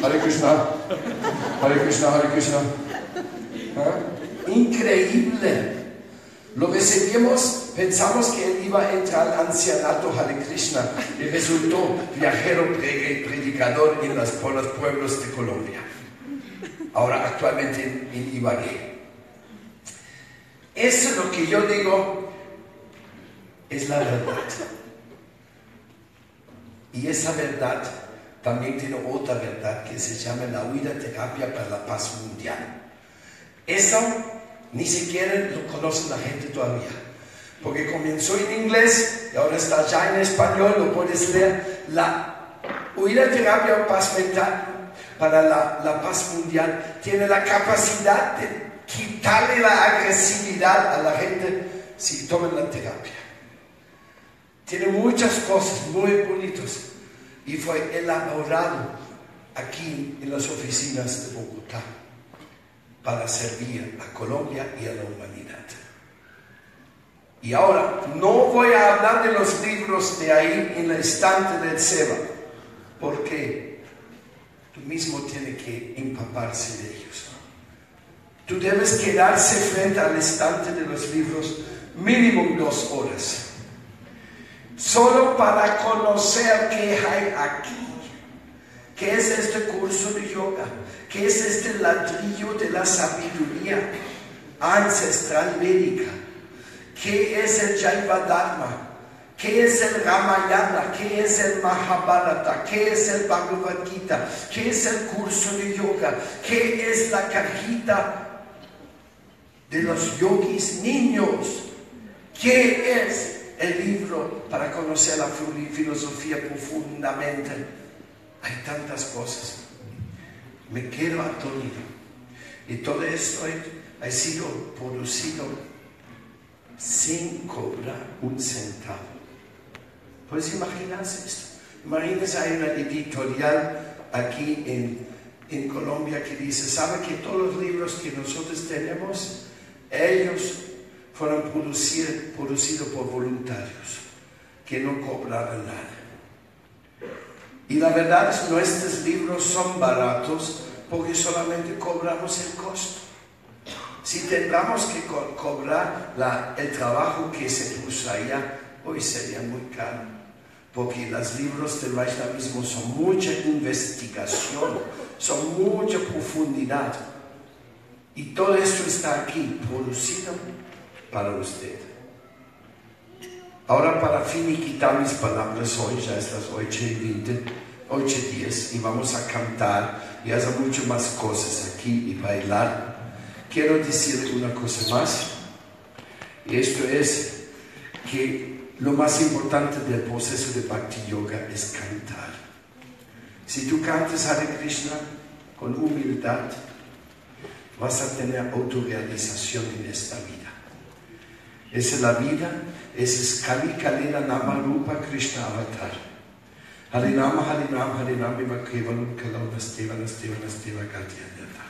Hare Krishna, Hare Krishna, Hare Krishna. ¿Ah? Increíble. Lo recibimos, pensamos que él iba a entrar al ancianato Hare Krishna y resultó viajero predicador en los, por los pueblos de Colombia. Ahora actualmente en, en. Eso es lo que yo digo, es la verdad. Y esa verdad también tiene otra verdad que se llama la huida terapia para la paz mundial. Eso ni siquiera lo conoce la gente todavía. Porque comenzó en inglés y ahora está ya en español, lo puedes leer. La huida terapia paz mental para la, la paz mundial tiene la capacidad de quitarle la agresividad a la gente si toman la terapia. Tiene muchas cosas muy bonitas y fue elaborado aquí en las oficinas de Bogotá para servir a Colombia y a la humanidad. Y ahora, no voy a hablar de los libros de ahí en el estante del Seba, porque tú mismo tienes que empaparse de ellos. Tú debes quedarse frente al estante de los libros mínimo dos horas, solo para conocer qué hay aquí, qué es este curso de yoga, qué es este ladrillo de la sabiduría ancestral médica ¿Qué es el Jaiva Dharma? ¿Qué es el Ramayana? ¿Qué es el Mahabharata? ¿Qué es el Bhagavad Gita? ¿Qué es el curso de yoga? ¿Qué es la cajita de los yogis niños? ¿Qué es el libro para conocer la filosofía profundamente? Hay tantas cosas. Me quedo atónito. Y todo esto ha sido producido sin cobrar un centavo. ¿Puedes imaginarse esto? Imagínense, hay una editorial aquí en, en Colombia que dice, ¿sabe que todos los libros que nosotros tenemos, ellos fueron producidos por voluntarios que no cobraron nada? Y la verdad es nuestros libros son baratos porque solamente cobramos el costo. Si tendríamos que cobrar el trabajo que se puso allá, hoy sería muy caro. Porque los libros del Vaishnavismo son mucha investigación, son mucha profundidad. Y todo esto está aquí, producido para usted. Ahora para finiquitar mis palabras hoy, ya estas 8 y 20, 8 y 10, y vamos a cantar y hacer muchas más cosas aquí y bailar quiero decirle una cosa más. Y esto es que lo más importante del proceso de Bhakti Yoga es cantar. Si tú cantas Hare Krishna con humildad, vas a tener autorrealización en esta vida. Esa es la vida, ese es Kali Kalina Nama Rupa Krishna Avatar. Harinama Harinama Harinama Harinama Kevalam Kalau Nasteva Nasteva Nasteva Gatyanyata.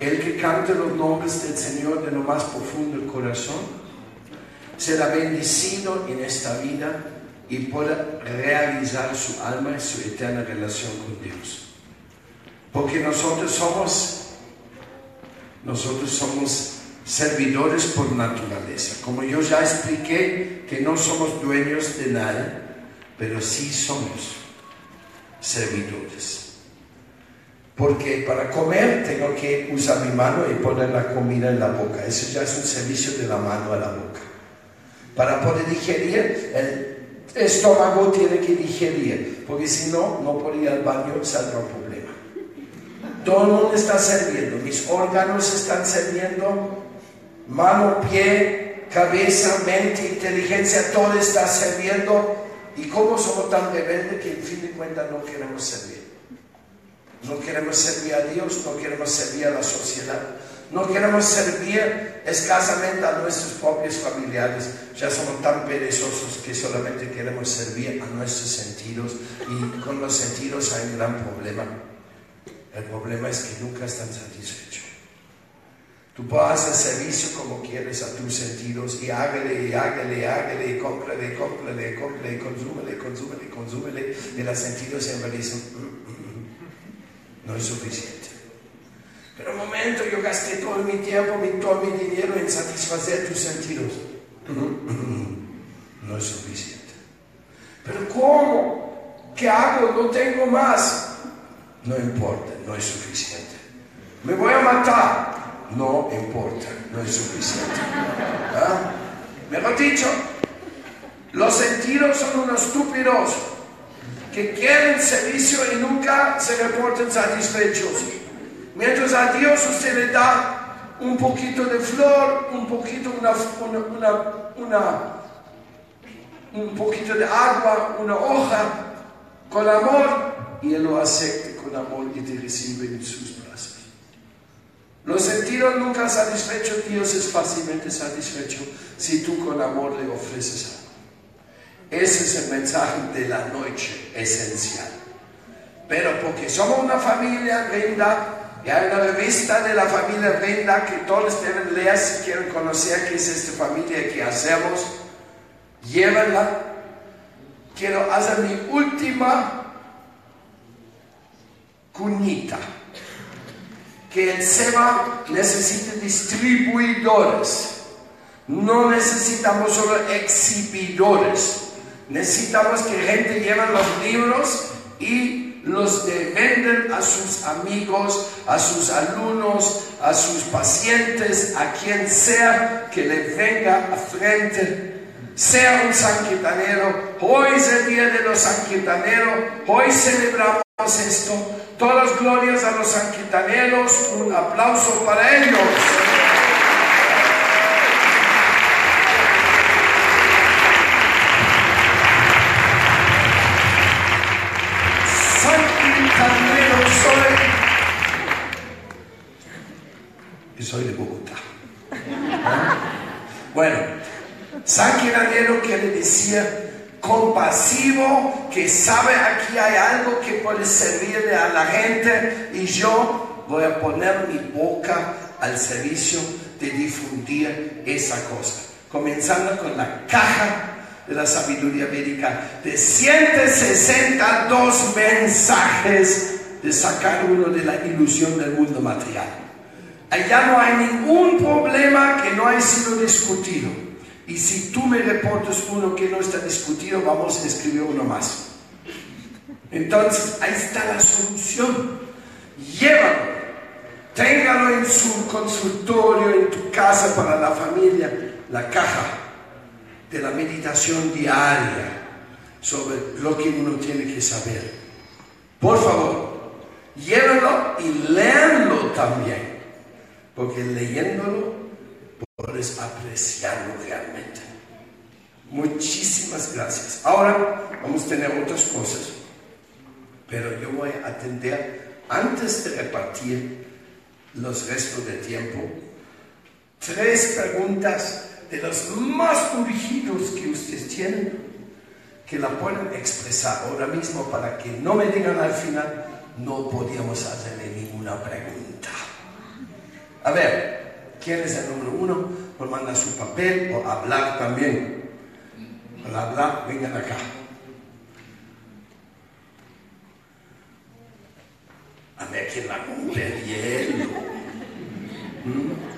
El que cante los nombres del Señor de lo más profundo del corazón será bendecido en esta vida y podrá realizar su alma y su eterna relación con Dios. Porque nosotros somos, nosotros somos servidores por naturaleza. Como yo ya expliqué que no somos dueños de nada, pero sí somos servidores. Porque para comer tengo que usar mi mano y poner la comida en la boca. Eso ya es un servicio de la mano a la boca. Para poder digerir, el estómago tiene que digerir. Porque si no, no puedo ir al baño, saldrá un problema. Todo el mundo está sirviendo. Mis órganos están sirviendo. Mano, pie, cabeza, mente, inteligencia, todo está sirviendo. Y como somos tan rebeldes que en fin de cuentas no queremos servir. No queremos servir a Dios, no queremos servir a la sociedad, no queremos servir escasamente a nuestros propios familiares. Ya somos tan perezosos que solamente queremos servir a nuestros sentidos y con los sentidos hay un gran problema. El problema es que nunca están satisfechos. Tú puedes hacer servicio como quieres a tus sentidos y hágale, y hágale, hágale, y cómprale, cómprale, cómprale, consúmele, consúmele, consúmele. Y los sentidos siempre dicen, no es suficiente. Pero un momento, yo gasté todo mi tiempo, todo mi dinero en satisfacer tus sentidos. No es suficiente. Pero ¿cómo? ¿Qué hago? No tengo más. No importa, no es suficiente. Me voy a matar. No importa, no es suficiente. ¿Ah? Mejor dicho, los sentidos son unos estúpidos que quieren servicio y nunca se reportan satisfechos. Mientras a Dios usted le da un poquito de flor, un poquito, una, un poquito de agua, una hoja, con amor, y Él lo acepta con amor y te recibe en sus brazos. Los sentidos nunca satisfechos, Dios es fácilmente satisfecho si tú con amor le ofreces algo. Ese es el mensaje de la noche esencial. Pero porque somos una familia linda, y hay una revista de la familia linda que todos deben leer si quieren conocer qué es esta familia y qué hacemos, llévenla. Quiero hacer mi última cuñita. Que el SEBA necesita distribuidores. No necesitamos solo exhibidores. Necesitamos que gente lleve los libros y los venden a sus amigos, a sus alumnos, a sus pacientes, a quien sea que le venga a frente. Sea un sanquitanero, hoy es el día de los sanquitaneros, hoy celebramos esto. Todas glorias a los sanquitaneros, un aplauso para ellos. Soy. Y soy de Bogotá. Bueno, San Quiraniero quiere decir compasivo, que sabe aquí hay algo que puede servirle a la gente y yo voy a poner mi boca al servicio de difundir esa cosa. Comenzando con la caja de la sabiduría médica de 162 mensajes de sacar uno de la ilusión del mundo material. Allá no hay ningún problema que no haya sido discutido. Y si tú me reportas uno que no está discutido, vamos a escribir uno más. Entonces, ahí está la solución. Llévalo. Téngalo en su consultorio, en tu casa para la familia, la caja de la meditación diaria sobre lo que uno tiene que saber. Por favor, llévenlo y léanlo también, porque leyéndolo puedes apreciarlo realmente. Muchísimas gracias. Ahora vamos a tener otras cosas, pero yo voy a atender, antes de repartir los restos de tiempo, tres preguntas de los más urgidos que ustedes tienen, que la pueden expresar ahora mismo para que no me digan al final, no podíamos hacerle ninguna pregunta. A ver, ¿quién es el número uno? Por mandar su papel o hablar también. Para hablar, vengan acá. A ver quién la cumple hielo. ¿Mm?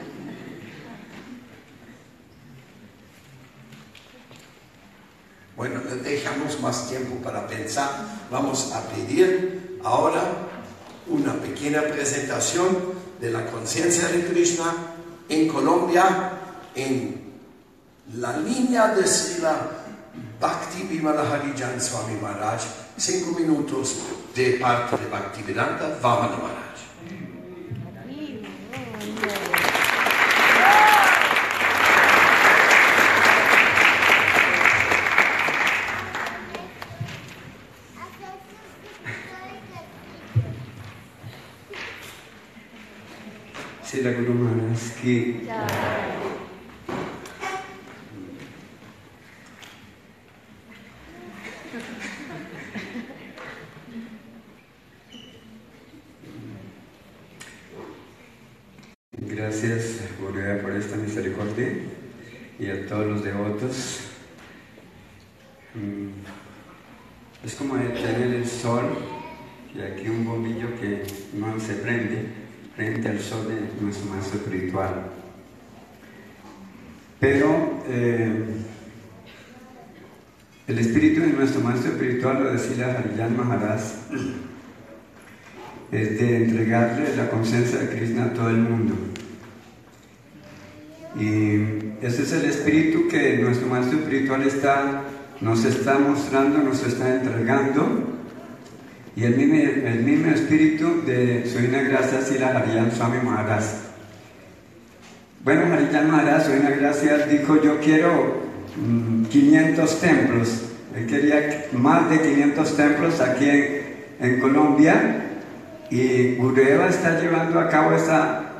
Bueno, dejamos más tiempo para pensar. Vamos a pedir ahora una pequeña presentación de la conciencia de Krishna en Colombia, en la línea de Sila Bhakti Vimalaharijan Swami Maharaj, cinco minutos de parte de Bhaktivedanta Vamana Maharaj. La Guru Maharaj ki Gracias, Gurudeva, por esta misericordia y a todos los devotos. Mm, es como tener el sol y aquí un bombillo que no se prende sol de nuestro maestro espiritual. Pero eh, el espíritu de nuestro maestro espiritual, lo decía Harijan Maharaj, es de entregarle la conciencia de Krishna a todo el mundo. Y ese es el espíritu que nuestro maestro espiritual está, nos está mostrando, nos está entregando y el mismo, el mismo espíritu de Soina Gracia Sila Hariyan Swami Maharaj. Bueno, Hariyan Maharaj, Soina Gracia dijo, yo quiero 500 mm, templos. Él quería más de 500 templos aquí en, Colombia y Gureva está llevando a cabo esa,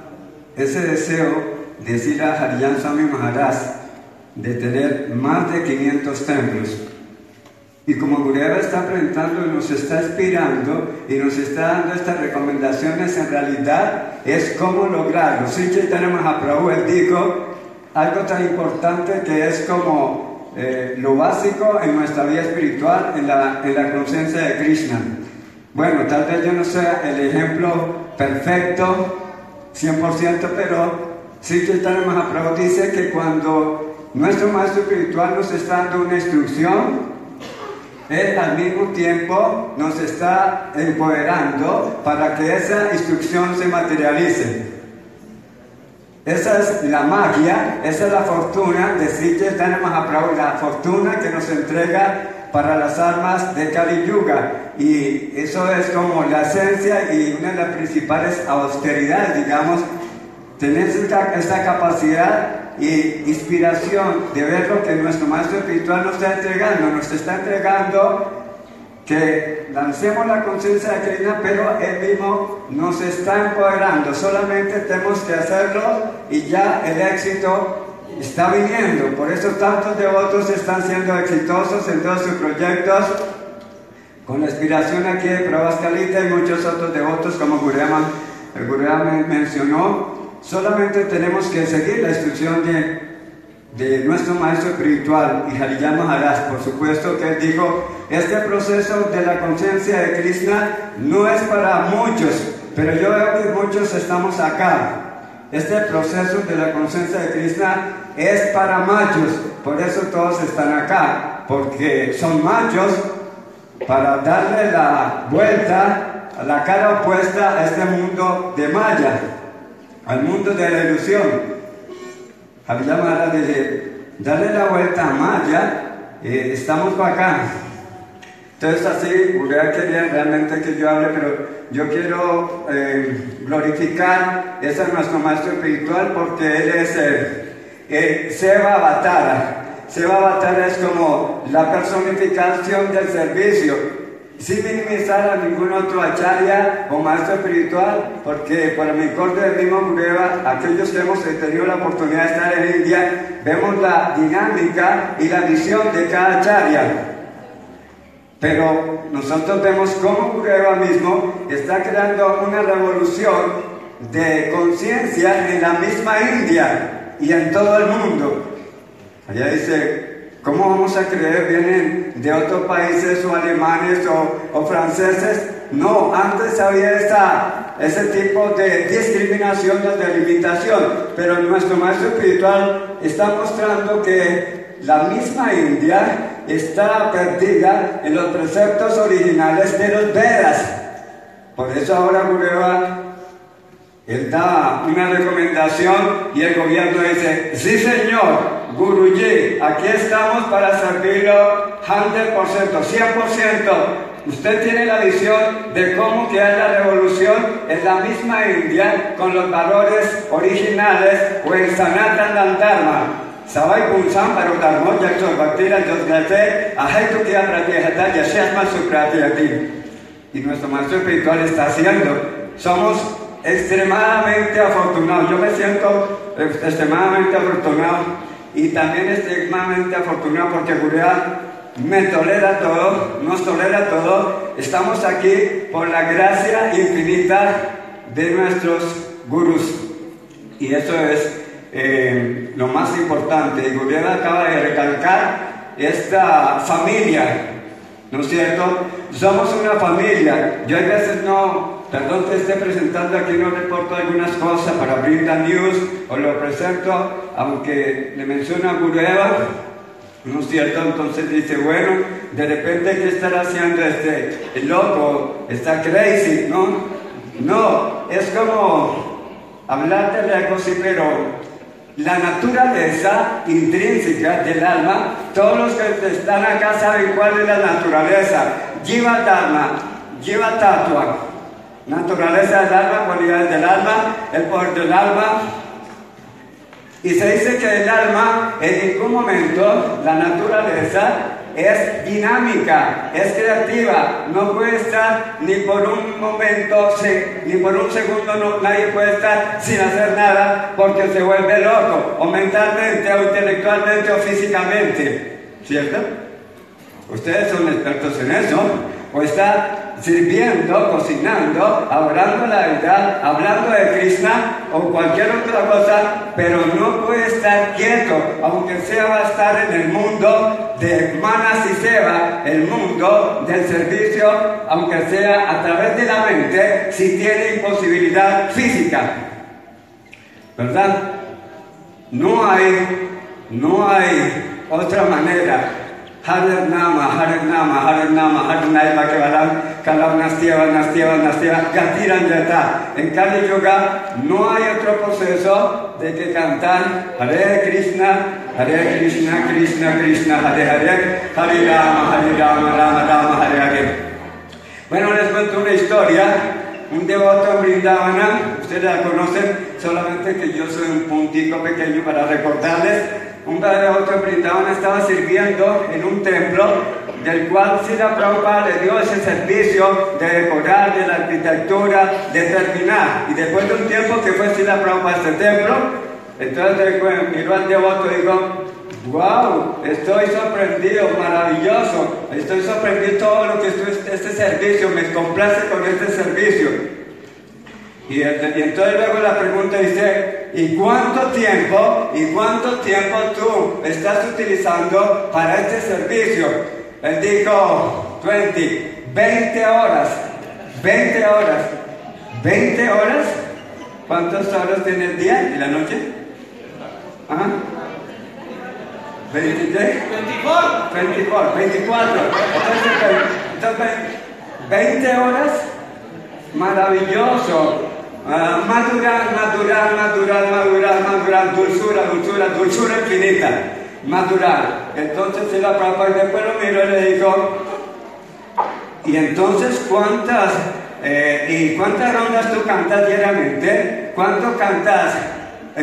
ese deseo de Sila Hariyan Swami Maharaj de tener más de 500 templos. Y como Gureva está presentando y nos está inspirando y nos está dando estas recomendaciones, en realidad es cómo lograrlo. Sí que tenemos a Prabhu, él dijo algo tan importante que es como eh, lo básico en nuestra vida espiritual, en la, en la conciencia de Krishna. Bueno, tal vez yo no sea el ejemplo perfecto, 100%, pero sí que tenemos a Prabhu dice que cuando nuestro maestro espiritual nos está dando una instrucción, él al mismo tiempo nos está empoderando para que esa instrucción se materialice. Esa es la magia, esa es la fortuna de Chaitanya Mahaprabhu, la fortuna que nos entrega para las almas de Kali Yuga. Y eso es como la esencia y una de las principales austeridades, digamos, tener esta capacidad y inspiración de ver lo que nuestro Maestro Espiritual nos está entregando. Nos está entregando que lancemos la conciencia de Krishna, pero Él mismo nos está empoderando. Solamente tenemos que hacerlo y ya el éxito está viniendo. Por eso tantos devotos están siendo exitosos en todos sus proyectos. Con la inspiración aquí de Prabhaskalita y muchos otros devotos como Gurema, el mencionó, Solamente tenemos que seguir la instrucción de, de nuestro maestro espiritual, y Hariyama Maharaj. Por supuesto que él dijo, este proceso de la conciencia de Krishna no es para muchos, pero yo veo que muchos estamos acá. Este proceso de la conciencia de Krishna es para machos, por eso todos están acá, porque son machos para darle la vuelta, a la cara opuesta a este mundo de Maya al mundo de la ilusión. Había Mara dice, dale la vuelta a Maya, eh, estamos para acá. Entonces así, Uriah quería realmente que yo hable, pero yo quiero eh, glorificar, ese es nuestro maestro espiritual porque él es eh, Seba Batara. Seba Batara es como la personificación del servicio sin minimizar a ningún otro acharya o maestro espiritual, porque por mi corte de mismo prueba, aquellos que hemos tenido la oportunidad de estar en India, vemos la dinámica y la visión de cada acharya. Pero nosotros vemos cómo Gureva mismo está creando una revolución de conciencia en la misma India y en todo el mundo. Allá dice, ¿Cómo vamos a creer? ¿Vienen de otros países o alemanes o, franceses? No, antes había esta, ese tipo de discriminación, de limitación, pero nuestro maestro espiritual está mostrando que la misma India está perdida en los preceptos originales de los Vedas. Por eso ahora Gureva él da una recomendación y el gobierno dice, sí señor, Guruji, aquí estamos para servirlo 100%, 100%. Usted tiene la visión de cómo crear la revolución en la misma India con los valores originales o en Sanatan Dharma. Punsan para Dharma, Yakso Bhaktira, Yosgate, Ahaitu Kia Pratyahata, Yashasma Supratyati. Y nuestro maestro espiritual está haciendo. Somos extremadamente afortunado. Yo me siento extremadamente afortunado y también extremadamente afortunado porque Julián me tolera todo, nos tolera todo. Estamos aquí por la gracia infinita de nuestros gurús. Y eso es eh, lo más importante. Y Julián acaba de recalcar esta familia, ¿no es cierto? Somos una familia. Yo a veces no Perdón que esté presentando aquí, no reporto algunas cosas para Brinda News, o lo presento, aunque le menciona Gureva, ¿no es cierto? Entonces dice, bueno, de repente, ¿qué estará haciendo este el loco? Está crazy, ¿no? No, es como hablar de algo así, pero la naturaleza intrínseca del alma, todos los que están acá saben cuál es la naturaleza. Jiva Dharma, Jiva Tatua, Naturaleza del alma, cualidades del alma, el poder del alma. Y se dice que el alma en ningún momento, la naturaleza, es dinámica, es creativa, no puede estar ni por un momento, ni por un segundo, nadie puede estar sin hacer nada porque se vuelve loco, o mentalmente, o intelectualmente, o físicamente, ¿cierto? Ustedes son expertos en eso. O sirviendo, cocinando, hablando la verdad, hablando de Krishna o cualquier otra cosa, pero no puede estar quieto, aunque sea a estar en el mundo de Manas y Seba, el mundo del servicio, aunque sea a través de la mente, si tiene imposibilidad física. ¿Verdad? No hay, no hay otra manera Hare Nama, Hare Nama, que Kalam, Kalam Nastieva, Nastieva, Nastieva, Gatiran Yata. En Kali Yoga no hay otro proceso de que cantar Hare Krishna, Hare Krishna, Krishna, Krishna, Hare Hare, Hare Rama, Hare Rama, Rama Rama, Hare Hare. Bueno, les cuento una historia. Un devoto en Brindavana, ustedes la conocen, solamente que yo soy un puntico pequeño para recordarles un padre otro Brindavan estaba sirviendo en un templo del cual Sila Prabhupada le dio ese servicio de decorar, de la arquitectura, de terminar. Y después de un tiempo que fue Sila Prabhupada a este templo, entonces miró al devoto y dijo, wow, estoy sorprendido, maravilloso, estoy sorprendido todo lo que es este servicio, me complace con este servicio. Y, entonces luego la pregunta dice, ¿y cuánto tiempo, y cuánto tiempo tú estás utilizando para este servicio? Él dijo, 20, 20 horas, 20 horas, 20 horas. ¿Cuántas horas tiene el día y la noche? ¿Ah? 23? 24. 24, 24. Entonces, 20 horas. Maravilloso. Uh, madurar, madurar, madurar, madurar, madurar, dulzura, dulzura, dulzura infinita, madurar. Entonces el y después lo miró y le dijo, ¿y entonces cuántas, eh, y cuántas rondas tú cantas diariamente? ¿Cuánto cantas?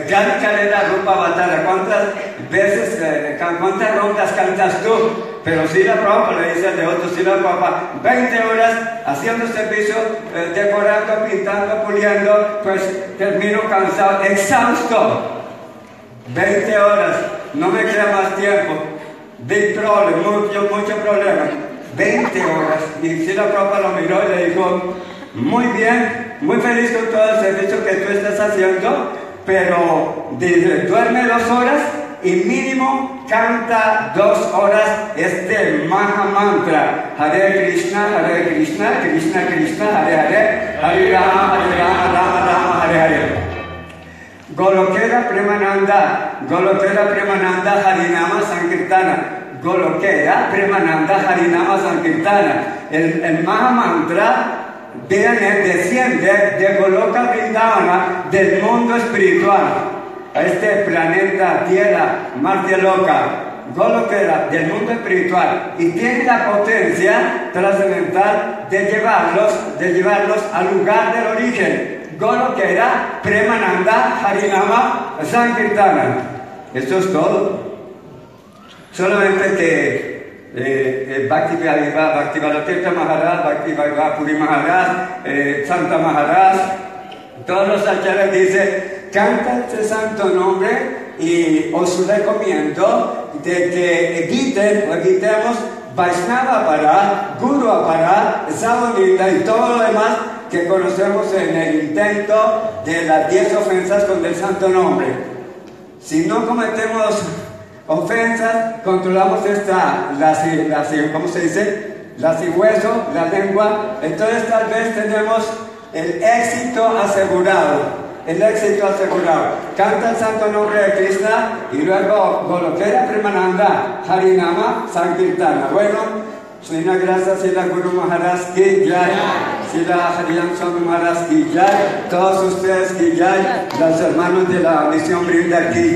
Cada calera rupa batalla, ¿cuántas veces, eh, cuántas rondas cantas tú? Pero si la prueba le dice al otro, si la prueba 20 horas haciendo servicio, eh, decorando, pintando, puliendo, pues termino cansado, exhausto. 20 horas, no me queda más tiempo. Big problem, mucho, mucho problema. 20 horas. Y si la prueba lo miró y le dijo, muy bien, muy feliz con todo el servicio que tú estás haciendo, pero duerme dos horas y mínimo canta dos horas este Maha Mantra. Hare Krishna, Hare Krishna, Krishna Krishna, Hare Hare, Hare Rama, Hare Rama, Rama Rama, Hare Hare. Golokera Premananda, Golokera Premananda Harinama Sankirtana. Golokera Premananda Harinama Sankirtana. El, el Maha Mantra desciende de Goloka Vrindavana, del mundo espiritual, a este planeta Tierra, Marte Loca, Golokera, del mundo espiritual, y tiene la potencia trascendental de llevarlos, de llevarlos al lugar del origen. Golokera, Premananda, Harinama, Sankirtana. Esto es todo. Solamente que eh, eh, Bhakti Bhakti Maharaj, Bhakti Puri Maharaj, eh, Santa Maharaj, todos los acharyas dicen, canta este santo nombre y os recomiendo de que eviten o evitemos Vaishnava para, Guru para, Savanita y todo lo demás que conocemos en el intento de las 10 ofensas con el santo nombre. Si no cometemos ofensas, controlamos esta, la, la, ¿cómo se dice? La hueso, la lengua, entonces tal vez tenemos el éxito asegurado. El éxito asegurado. Canta el santo nombre de Krishna y luego Golokera Premananda, Harinama, Sankirtana. Bueno, la Guru Maharaj Ki Jai, la Hariam Swami Maharaj Ki Jai, todos ustedes Ki Jai, los hermanos de la misión Brinda Ki Jai.